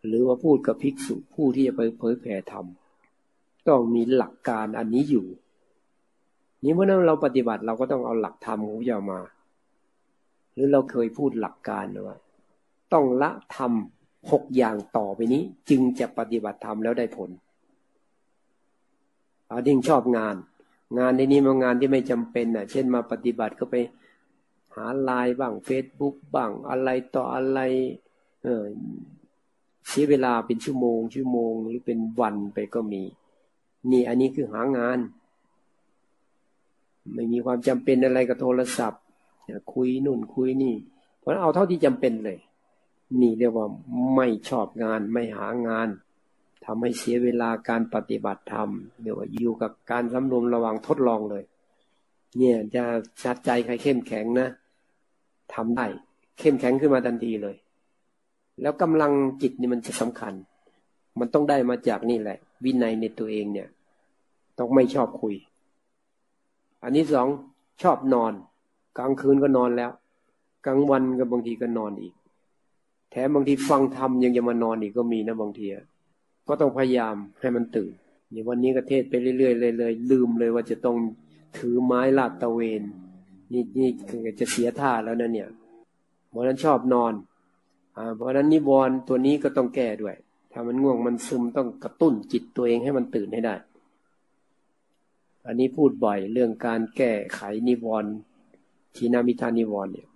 หรือว่าพูดกับภิกษุผู้ที่จะไปเผยแผ่ธรรมต้องมีหลักการอันนี้อยู่ นี่เมื่อนั้นเราปฏิบัติเราก็ต้องเอาหลักธรรมของพระเจ้ามา หรือเราเคยพูดหลักการว่าต้องละธรรมหกอย่างต่อไปนี้ จึงจะปฏิบัติธรรมแล้วได้ผลอาดิ้งชอบงาน งานในนี้มันงานที่ไม่จำเป็นอะ เช่นมาปฏิบัติก็ไปาไลน์บ้างเฟซบุ๊กบ้างอะไรต่ออะไร เออเสียเวลาเป็นชั่วโมง ชั่วโมงหรือเป็นวันไปก็มี นี่อันนี้คือหางาน ไม่มีความจำเป็นอะไรกับโทรศัพท์คุยนู่นคุยนี่ เพราะเอาเท่าที่จำเป็นเลย นี่เรียกว่าไม่ชอบงานไม่หางานทำให้เสียเวลาการปฏิบัติธรรมเรียกว่าอยู่กับการสำรวมระวังทดลองเลย เนี่ยจะชัดใจใครเข้มแข็งนะ ทำได้ เข้มแข็งขึ้นมาทันทีเลย แล้วกำลังจิตนี่มันจะสำคัญ มันต้องได้มาจากนี่แหละ วินัยในตัวเองเนี่ย ต้องไม่ชอบคุย อันนี้สองชอบนอน กลางคืนก็นอนแล้ว กลางวันก็บางทีก็นอนอีก แถมบางทีฟังธรรมยังจะมานอนอีกก็มีนะบางทีก็ต้องพยายามให้มันตื่นอย่างวันนี้ก็เทศไปเรื่อยๆเลยเลยลืมเลยว่าจะต้องถือไม้ลาดตะเวน นี่นี่จะเสียท่าแล้วนะเนี่ยเพราะนั้นชอบนอนอ่าเพราะนั้นนิวรณ์ตัวนี้ก็ต้องแก้ด้วย ถ้ามันง่วงมันซึมต้องกระตุ้นจิตตัวเองให้มันตื่นให้ได้ อันนี้พูดบ่อยเรื่องการแก้ไขนิวรณ์ทีนามิทานิวรณ์เนี่ย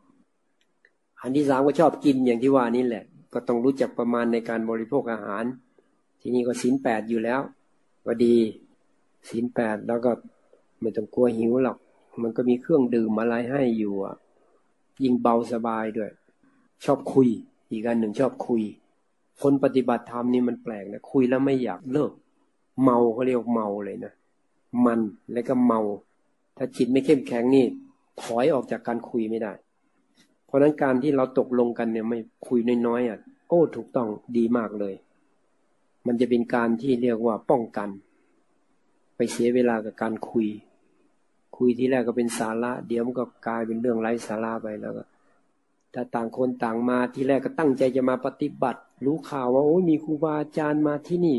อันที่สามก็ชอบกินอย่างที่ว่านี่แหละ ก็ต้องรู้จักประมาณในการบริโภคอาหาร ทีนี้ก็ศีลแปดอยู่แล้ว ก็ดีศีลแปดแล้วก็ไม่ต้องกลัวหิวหรอก มันก็มีเครื่องดื่มอะไรให้อยู่อะ ยิ่งเบาสบายด้วย ชอบคุย อีกอันหนึ่งชอบคุย คนปฏิบัติธรรมนี่มันแปลกนะคุยแล้วไม่อยากเลิก เมาเขาเรียกเมาเลยนะมันแล้วก็เมา ถ้าจิตไม่เข้มแข็งนี่ ถอยออกจากการคุยไม่ได้ เพราะนั้นการที่เราตกลงกันเนี่ยไม่คุยน้อยๆอะโอ้ถูกต้องดีมากเลย มันจะเป็นการที่เรียกว่าป้องกัน ไปเสียเวลากับการคุย คุยที่แรกก็เป็นสาระ เดี๋ยวมันก็กลายเป็นเรื่องไร้สาระไปแล้วก็ถ้าต่างคนต่างมาที่แรกก็ตั้งใจจะมาปฏิบัติ รู้ข่าวว่าโอ้ยมีครูบาอาจารย์มาที่นี่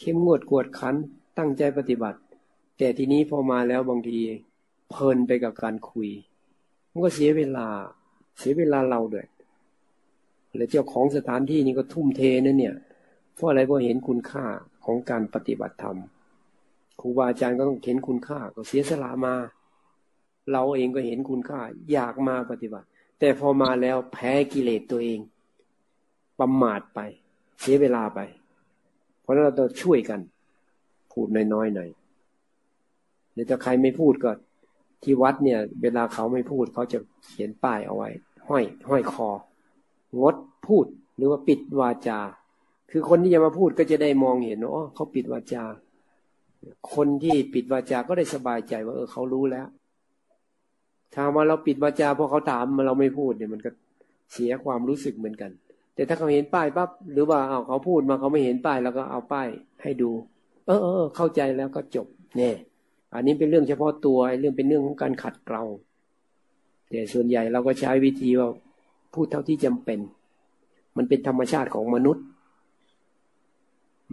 เข้มงวดกวดขัน ตั้งใจปฏิบัติ แต่ทีนี้พอมาแล้วบางทีเพลินไปกับการคุย มันก็เสียเวลา เสียเวลาเราด้วยแล้วเจ้าของสถานที่นี่ก็ทุ่มเทนั่นเนี่ย เพราะอะไรเพราะเห็นคุณค่าของการปฏิบัติธรรม ครูบาอาจารย์ก็ต้องเห็นคุณค่า ก็เสียสละมา เราเองก็เห็นคุณค่า อยากมาปฏิบัติ แต่พอมาแล้วแพ้กิเลสตัวเอง ประมาทไป เสียเวลาไป เพราะนั้นเราต้องช่วยกัน พูดน้อยๆหน่อยเดี๋ยวถ้าใครไม่พูดก็ที่วัดเนี่ย เวลาเขาไม่พูดเขาจะเขียนป้ายเอาไว้ ห้อย ห้อยคอ งดพูดหรือว่าปิดวาจา คือคนที่จะมาพูดก็จะได้มองเห็นว่าเขาปิดวาจา คนที่ปิดวาจาก็ได้สบายใจว่า เออเขารู้แล้วถ้าว่าเราปิดวาจาเพราะเขาถามมาเราไม่พูดเนี่ยมันก็เสียความรู้สึกเหมือนกัน แต่ถ้าเขาเห็นป้ายปั๊บหรือว่าเอาเขาพูดมาเขาไม่เห็นป้ายแล้วก็เอาป้ายให้ดู เออเออเข้าใจแล้วก็จบเนี่ยอันนี้เป็นเรื่องเฉพาะตัวเรื่องเป็นเรื่องของการขัดเกลาแต่ส่วนใหญ่เราก็ใช้วิธีว่าพูดเท่าที่จำเป็น มันเป็นธรรมชาติของมนุษย์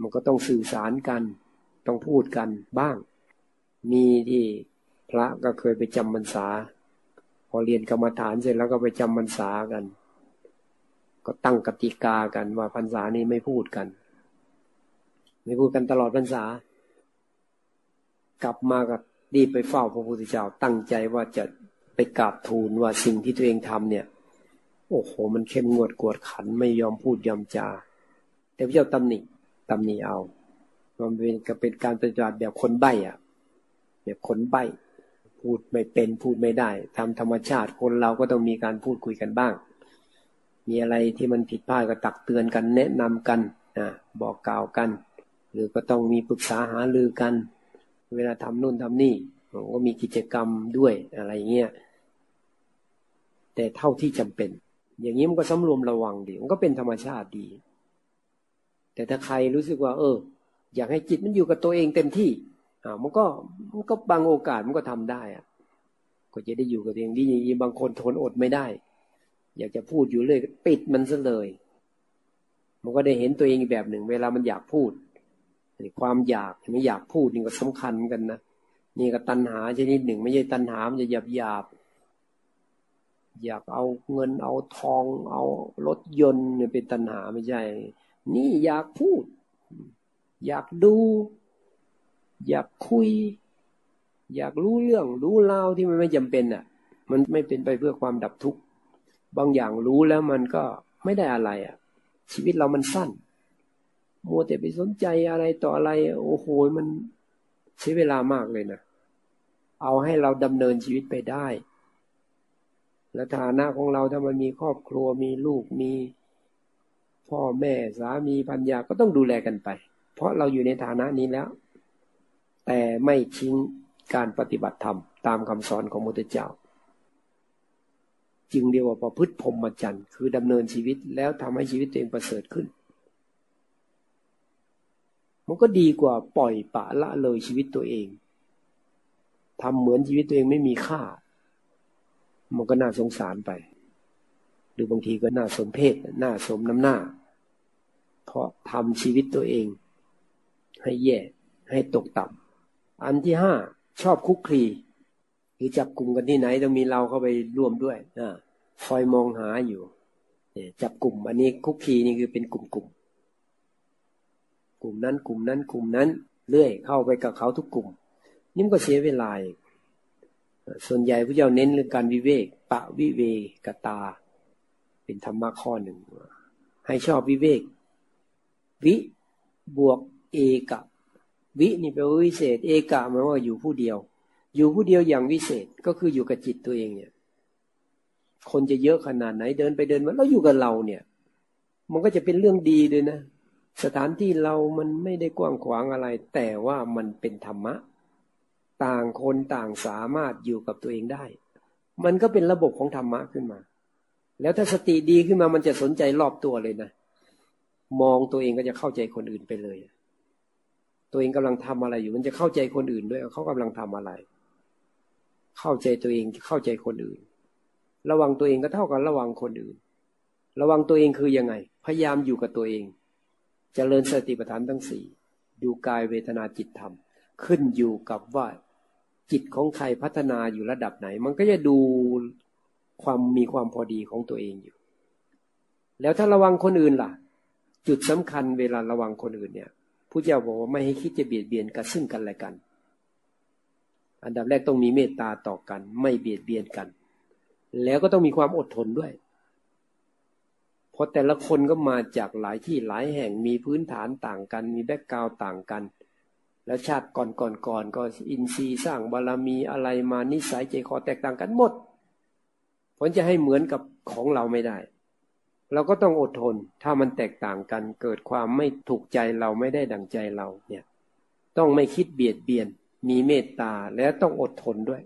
มันก็ต้องสื่อสารกัน ต้องพูดกันบ้าง มีที่พระก็เคยไปจำพรรษา พอเรียนกรรมฐานเสร็จแล้วก็ไปจำพรรษากัน ก็ตั้งกติกากันว่าพรรษานี้ไม่พูดกัน ไม่พูดกันตลอดพรรษา กลับมากับรีบไปเฝ้าพระพุทธเจ้าตั้งใจว่าจะไปกราบทูลว่าสิ่งที่ตัวเองทำเนี่ย โอ้โห มันเข้มงวดกวดขันไม่ยอมพูดยอมจาแต่พระเจ้าตำหนิตำหนิเอา มันเป็นก็เป็นการปฏิบัติแบบคนใบ้อะแบบคนใบ้พูดไม่เป็นพูดไม่ได้ทำธรรมชาติคนเราก็ต้องมีการพูดคุยกันบ้าง มีอะไรที่มันผิดพลาดก็ตักเตือนกันแนะนำกันนะบอกกล่าวกัน หรือก็ต้องมีปรึกษาหารือกัน เวลาทำนู่นทำนี่ก็มีกิจกรรมด้วยอะไรเงี้ยแต่เท่าที่จำเป็น อย่างนี้มันก็สำรวมระวังดีมันก็เป็นธรรมชาติดี แต่ถ้าใครรู้สึกว่า เออ อยากให้จิตมันอยู่กับตัวเองเต็มที่อ่ามันก็มันก็บางโอกาสมันก็ทำได้อะก็จะได้อยู่กับตัวเองดีอย่างนี้บางคนทนอดไม่ได้ อยากจะพูดอยู่เลยปิดมันซะเลย มันก็ได้เห็นตัวเองแบบหนึ่ง เวลามันอยากพูดความอยากไม่อยากพูดนี่ก็สำคัญกันนะนี่ก็ตัณหาชนิดหนึ่ง ไม่ใช่ตัณหามันจะหยาบหยาบอยากเอาเงินเอาทอง เอารถยนต์เนี่ยเป็นตัณหาไม่ใช่ นี่อยากพูด อยากดู อยากคุย อยากรู้เรื่อง รู้เล่าที่มันไม่จำเป็นอะ มันไม่เป็นไปเพื่อความดับทุกข์บางอย่างรู้แล้วมันก็ไม่ได้อะไรอะ ชีวิตเรามันสั้นมัวแต่ไปสนใจอะไรต่ออะไร โอ้โหมันใช้เวลามากเลยนะเอาให้เราดำเนินชีวิตไปได้ และฐานะของเราถ้ามันมีครอบครัวมีลูกมี พ่อแม่สามีพัญญาก็ต้องดูแลกันไป เพราะเราอยู่ในฐานะนี้แล้ว แต่ไม่ทิ้งการปฏิบัติธรรม ตามคำสอนของมุตเจ้า จึงเรียกว่าประพฤติพรหมจรรย์คือดำเนินชีวิตแล้วทำให้ชีวิตตัวเองประเสริฐขึ้น มันก็ดีกว่าปล่อยปะละเลยชีวิตตัวเองทำเหมือนชีวิตตัวเองไม่มีค่า มันก็น่าสงสารไปหรือบางทีก็น่าสมเพชน่าสมน้ำหน้า เพราะทำชีวิตตัวเอง ให้แย่ ให้ตกต่ำอันที่ห้าชอบคุกคีหรือจับกลุ่มกันที่ไหนต้องมีเราเข้าไปร่วมด้วยอ่าคอยมองหาอยู่จับกลุ่ม อันนี้คุกคีนี่คือเป็นกลุ่มๆกลุ่มนั้นกลุ่มนั้นกลุ่มนั้น เรื่อยเข้าไปกับเขาทุกกลุ่ม นี่มันก็เสียเวลาส่วนใหญ่พระเจ้าเน้นเรื่องการวิเวก ปะวิเวกตา เป็นธรรมะข้อหนึ่ง ให้ชอบวิเวก วิบวก เอกะ วินี่แปลว่าวิเศษ เอกะหมายว่าอยู่ผู้เดียว อยู่ผู้เดียวอย่างวิเศษก็คืออยู่กับจิตตัวเองเนี่ย คนจะเยอะขนาดไหนเดินไปเดินมาแล้วอยู่กับเราเนี่ย มันก็จะเป็นเรื่องดีด้วยนะ สถานที่เรามันไม่ได้กว้างขวางอะไร แต่ว่ามันเป็นธรรมะ ต่างคนต่างสามารถอยู่กับตัวเองได้ มันก็เป็นระบบของธรรมะขึ้นมา แล้วถ้าสติดีขึ้นมามันจะสนใจรอบตัวเลยนะมองตัวเองก็จะเข้าใจคนอื่นไปเลย ตัวเองกำลังทำอะไรอยู่ มันจะเข้าใจคนอื่นด้วยเขากำลังทำอะไร เข้าใจตัวเองเข้าใจคนอื่น ระวังตัวเองก็เท่ากับระวังคนอื่น ระวังตัวเองคือยังไง พยายามอยู่กับตัวเองจเจริญสติปัฏฐานทั้งสี่ดูกายเวทนาจิตธรรม ขึ้นอยู่กับว่าจิตของใครพัฒนาอยู่ระดับไหน มันก็จะดูความมีความพอดีของตัวเองอยู่ แล้วถ้าระวังคนอื่นล่ะ จุดสำคัญเวลาระวังคนอื่นเนี่ย ผู้เจ้าบอกว่าไม่ให้คิดจะเบียดเบียนกันซึ่งกันและกัน อันดับแรกต้องมีเมตตาต่อกัน ไม่เบียดเบียนกัน แล้วก็ต้องมีความอดทนด้วย เพราะแต่ละคนก็มาจากหลายที่หลายแห่งมีพื้นฐานต่างกัน มี background ต่างกัน แล้วชาติก่อนก่อนก่อนก็อินทรีย์สร้างบารมีอะไรมานิสัยใจคอแตกต่างกันหมดผลจะให้เหมือนกับของเราไม่ได้ เราก็ต้องอดทน ถ้ามันแตกต่างกัน เกิดความไม่ถูกใจเราไม่ได้ดังใจเราเนี่ย ต้องไม่คิดเบียดเบียน มีเมตตาแล้วต้องอดทนด้วย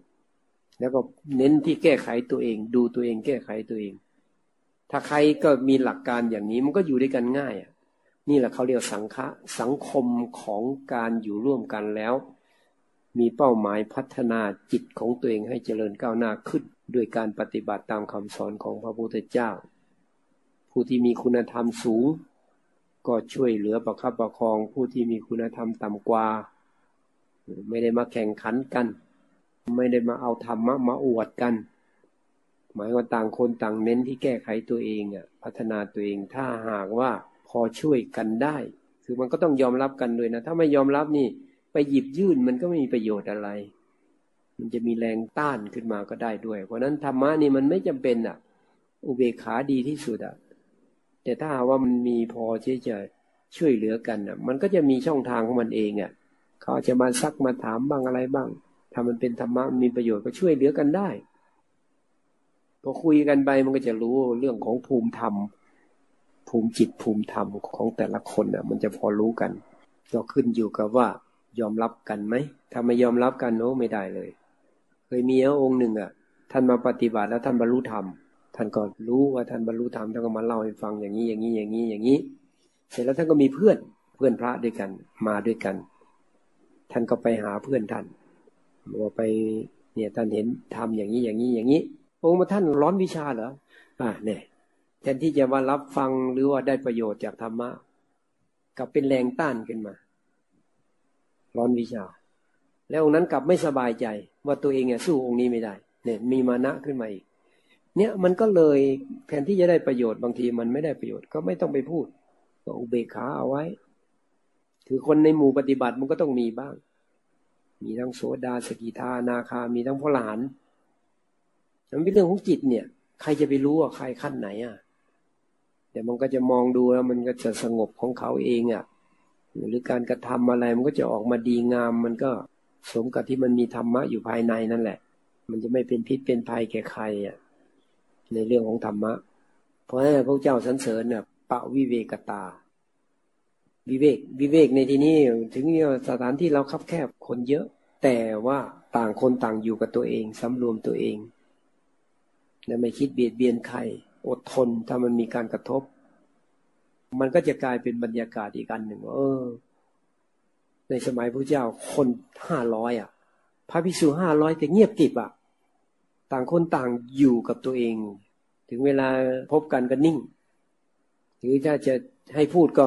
แล้วก็เน้นที่แก้ไขตัวเอง ดูตัวเองแก้ไขตัวเอง ถ้าใครก็มีหลักการอย่างนี้มันก็อยู่ด้วยกันง่ายอะนี่แหละเขาเรียกสังฆะสังคมของการอยู่ร่วมกันแล้ว มีเป้าหมายพัฒนาจิตของตัวเองให้เจริญก้าวหน้าขึ้น ด้วยการปฏิบัติตามคำสอนของพระพุทธเจ้า ผู้ที่มีคุณธรรมสูง ก็ช่วยเหลือประคับประคองผู้ที่มีคุณธรรมต่ำกว่า ไม่ได้มาแข่งขันกัน ไม่ได้มาเอาธรรมะมาอวดกัน หมายว่าต่างคนต่างเน้นที่แก้ไขตัวเองอะพัฒนาตัวเองถ้าหากว่าพอช่วยกันได้ คือมันก็ต้องยอมรับกันด้วยนะ ถ้าไม่ยอมรับนี่ไปหยิบยื่นมันก็ไม่มีประโยชน์อะไร มันจะมีแรงต้านขึ้นมาก็ได้ด้วย เพราะนั้นธรรมะนี่มันไม่จำเป็นอะ อุเบกขาดีที่สุดอะ แต่ถ้าว่ามันมีพอที่จะช่วยเหลือกันอะ มันก็จะมีช่องทางของมันเองอะเขาจะมาซักมาถามบ้างอะไรบ้างถ้ามันเป็นธรรมะมีประโยชน์ก็ช่วยเหลือกันได้พอคุยกันไปมันก็จะรู้เรื่องของภูมิธรรม ภูมิจิตภูมิธรรมของแต่ละคนอะ มันจะพอรู้กันก็ขึ้นอยู่กับว่ายอมรับกันไหมถ้าไม่ยอมรับกันโน้ไม่ได้เลย เคยมีองค์หนึ่งอะ ท่านมาปฏิบัติแล้วท่านบรรลุธรรม ท่านก็รู้ว่าท่านบรรลุธรรมท่านก็มาเล่าให้ฟังอย่างนี้อย่างนี้อย่างนี้อย่างนี้ เสร็จแล้วท่านก็มีเพื่อนเพื่อนพระด้วยกันมาด้วยกัน ท่านก็ไปหาเพื่อนท่านบอกไปเนี่ยท่านเห็นทำอย่างนี้อย่างนี้อย่างนี้องค์มาท่านร้อนวิชาเหรออ่าเนี่ยแทนที่จะมารับฟังหรือว่าได้ประโยชน์จากธรรมะกลับเป็นแรงต้านขึ้นมา ร้อนวิชา แล้วองค์นั้นกลับไม่สบายใจ ว่าตัวเองเนี่ยสู้องค์นี้ไม่ได้ เนี่ยมีมานะขึ้นมาอีก เนี่ยมันก็เลยแทนที่จะได้ประโยชน์บางทีมันไม่ได้ประโยชน์ก็ไม่ต้องไปพูดก็อุเบกขาเอาไว้ถือคนในหมู่ปฏิบัติมันก็ต้องมีบ้าง มีทั้งโสดาสกิทานาคา มีทั้งพลานมันเป็นเรื่องของจิตเนี่ย ใครจะไปรู้ว่าใครขั้นไหนอะแต่มันก็จะมองดูแล้วมันก็จะสงบของเขาเองอะ่ะหรือการกระทำอะไรมันก็จะออกมาดีงาม มันก็สมกับที่มันมีธรรมะอยู่ภายในนั่นแหละ มันจะไม่เป็นพิษเป็นภัยแก่ใครอะ ในเรื่องของธรรมะ เพราะฉะนั้นพระเจ้าสรรเสริญเนี่ยปะวิเวกตา วิเวก วิเวกในที่นี้ถึงสถานที่เราคับแคบคนเยอะ แต่ว่าต่างคนต่างอยู่กับตัวเองสำรวมตัวเองและไม่คิดเบียดเบียนใครอดทนถ้ามันมีการกระทบ มันก็จะกลายเป็นบรรยากาศอีกอันหนึ่งเออ ในสมัยพระเจ้าคนห้าร้อยอะ พระภิกษุห้าร้อยแต่เงียบกิบอะ ต่างคนต่างอยู่กับตัวเอง ถึงเวลาพบกันก็นิ่ง หรือถ้าจะให้พูดก็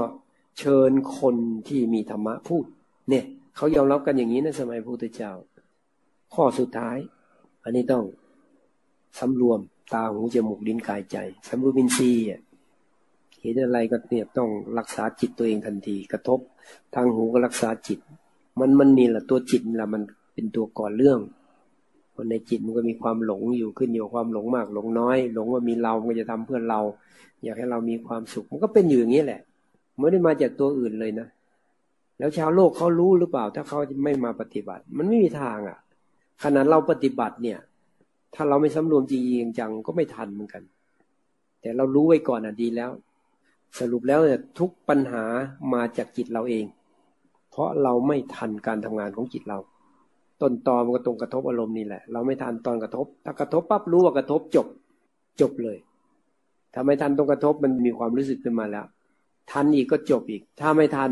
เชิญคนที่มีธรรมะพูด เนี่ยเขายอมรับกันอย่างนี้ในสมัยพระพุทธเจ้า ข้อสุดท้าย อันนี้ต้องสำรวมตาหูจมูกลิ้นกายใจสำรวมินทรีย์เห็นอะไรก็เนี่ยต้องรักษาจิตตัวเองทันที กระทบทางหูก็รักษาจิต มันมันนี่แหละตัวจิตแหละมันเป็นตัวก่อเรื่อง คนในจิตมันก็มีความหลงอยู่ขึ้นอยู่ความหลงมากหลงน้อย หลงว่ามีเรา มันจะทำเพื่อเรา อยากให้เรามีความสุข มันก็เป็นอยู่อย่างนี้แหละไม่ได้มาจากตัวอื่นเลยนะ แล้วชาวโลกเขารู้หรือเปล่า ถ้าเขาไม่มาปฏิบัติ มันไม่มีทางอะ ขนาดเราปฏิบัติเนี่ย ถ้าเราไม่สำรวมจริงจังก็ไม่ทันเหมือนกัน แต่เรารู้ไว้ก่อนอะดีแล้ว สรุปแล้วเนี่ยทุกปัญหามาจากจิตเราเอง เพราะเราไม่ทันการทำงานของจิตเรา ต้นตอมันก็ตรงกระทบอารมณ์นี่แหละ เราไม่ทันตอนกระทบ ถ้ากระทบปั๊บรู้ว่ากระทบจบจบเลย ถ้าไม่ทันตรงกระทบมันมีความรู้สึกขึ้นมาแล้ว ทันอีกก็จบอีก ถ้าไม่ทัน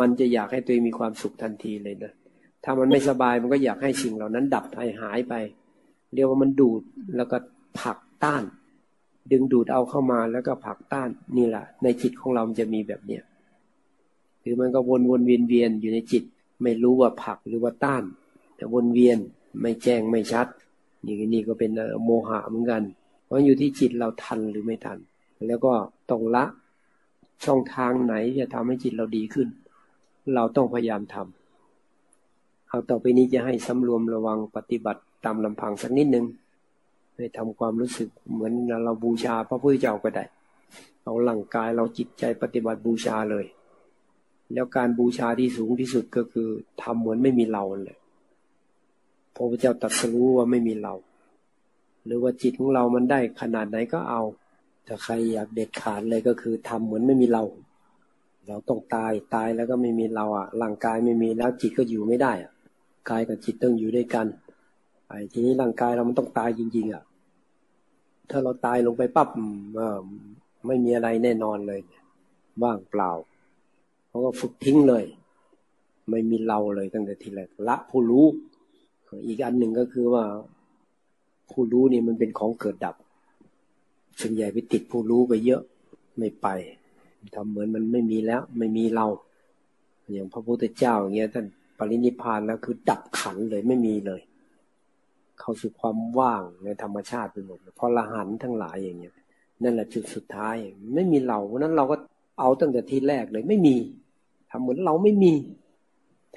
มันจะอยากให้ตัวเองมีความสุขทันทีเลยนะถ้ามันไม่สบายมันก็อยากให้สิ่งเหล่านั้น ดับหายหายไป เรียกว่ามันดูดแล้วก็ผลักต้าน ดึงดูดเอาเข้ามาแล้วก็ผลักต้านนี่แหละในจิตของเรามันจะมีแบบเนี้ยหรือมันก็วนวนเวียนเวียนอยู่ในจิต ไม่รู้ว่าผักหรือว่าต้าน แต่วนเวียนไม่แจ้งไม่ชัด นี่นี่ก็เป็นโมหะเหมือนกัน เพราะอยู่ที่จิตเราทันหรือไม่ทัน แล้วก็ต้องละช่องทางไหนจะทำให้จิตเราดีขึ้น เราต้องพยายามทำเอาต่อไปนี้จะให้สำรวมระวังปฏิบัติตามลำพังสักนิดนึงให้ทำความรู้สึกเหมือนเราบูชาพระพุทธเจ้าก็ได้ เอาหลังกายเราจิตใจปฏิบัติบูชาเลย แล้วการบูชาที่สูงที่สุดก็คือทำเหมือนไม่มีเราเลยพระพุทธเจ้าตรัสรู้ว่าไม่มีเรา หรือว่าจิตของเรามันได้ขนาดไหนก็เอาถ้าใครอยากเด็ดขาดเลยก็คือทำเหมือนไม่มีเรา เราต้องตายตายแล้วก็ไม่มีเราอะร่างกายไม่มีแล้วจิตก็อยู่ไม่ได้อะกายกับจิตต้องอยู่ด้วยกันไอ้ทีนี้ร่างกายเรามันต้องตายจริง ๆอะถ้าเราตายลงไปปั๊บไม่มีอะไรแน่นอนเลย ว่างเปล่า เขาก็ฝึกทิ้งเลย ไม่มีเราเลยตั้งแต่ทีแรกละผู้รู้ อีกอันหนึ่งก็คือว่า ผู้รู้นี่มันเป็นของเกิดดับ ส่วนใหญ่ไปติดผู้รู้ไปเยอะไม่ไปทำเหมือนมันไม่มีแล้ว ไม่มีเรา อย่างพระพุทธเจ้าอย่างเงี้ยท่านปรินิพานแล้วคือดับขันเลยไม่มีเลย เข้าสู่ความว่างในธรรมชาติไปหมดพอละหันทั้งหลายอย่างเงี้ยนั่นแหละจุดสุดท้าย ไม่มีเราเพราะนั้นเราก็เอาตั้งแต่ทีแรกเลยไม่มี ทำเหมือนเราไม่มี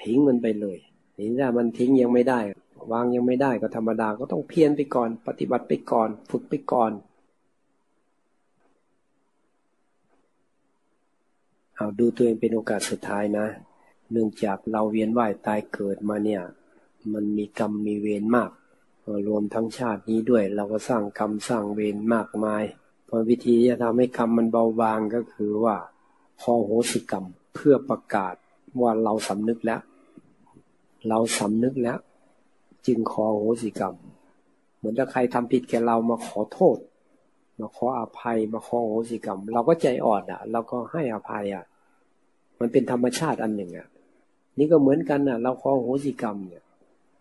ทิ้งมันไปเลยเห็นว่ามันทิ้งยังไม่ได้ วางยังไม่ได้ก็ธรรมดาก็ต้องเพียรไปก่อน ปฏิบัติไปก่อน ฝึกไปก่อนเอาดูตัวเองเป็นโอกาสสุดท้ายนะ เนื่องจากเราเวียนว่ายตายเกิดมาเนี่ย มันมีกรรมมีเวรมากรวมทั้งชาตินี้ด้วย เราก็สร้างกรรมสร้างเวรมากมายพอวิธีจะทำให้กรรมมันเบาบางก็คือว่าพอโหสิกรรม พื่อประกาศว่าเราสำนึกแล้ว เราสำนึกแล้ว จึงขอโหสิกรรม เหมือนถ้าใครทำผิดแกเรามาขอโทษ มาขออภัย มาขอโหสิกรรม เราก็ใจอ่อนอะ เราก็ให้อภัยอะ มันเป็นธรรมชาติอันหนึ่งอะ นี่ก็เหมือนกันนะเราขอโหสิกรรมเนี่ย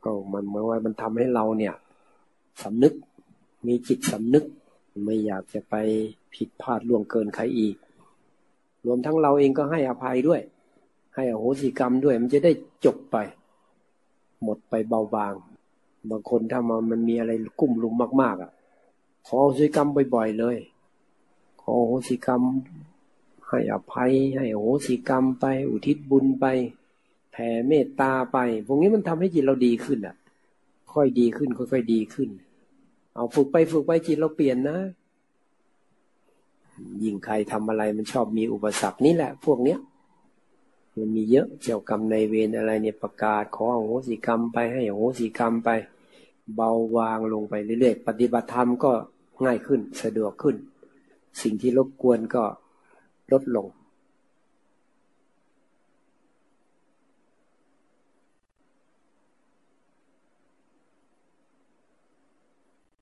ก็มันเหมือนว่ามันทำให้เราเนี่ยสำนึก มีจิตสำนึก ไม่อยากจะไปผิดพลาดล่วงเกินใครอีก รวมทั้งเราเองก็ให้อภัยด้วย ให้อโหสิกรรมด้วย มันจะได้จบไป หมดไปเบาบาง บางคนถ้ามามันมีอะไรกุ้มลุมมาก ๆอะขอโหสิกรรมบ่อยๆเลยขอโหสิกรรม ให้อภัย ให้อโหสิกรรมไป อุทิศบุญไป แผ่เมตตาไป พวกนี้มันทำให้จิตเราดีขึ้นอะ ค่อยดีขึ้นค่อยๆดีขึ้น เอาฝึกไปฝึกไปจิตเราเปลี่ยนนะ ยิ่งใครทำอะไรมันชอบมีอุปสรรคนี่แหละ พวกเนี้ยมันมีเยอะเจ้ากรรมในเวรอะไรเนี่ยประกาศขอโหสิกรรมไปให้โหสิกรรมไป เบาวางลงไปเรื่อยๆปฏิบัติธรรมก็ง่ายขึ้นสะดวกขึ้น สิ่งที่รบกวนก็ลดลง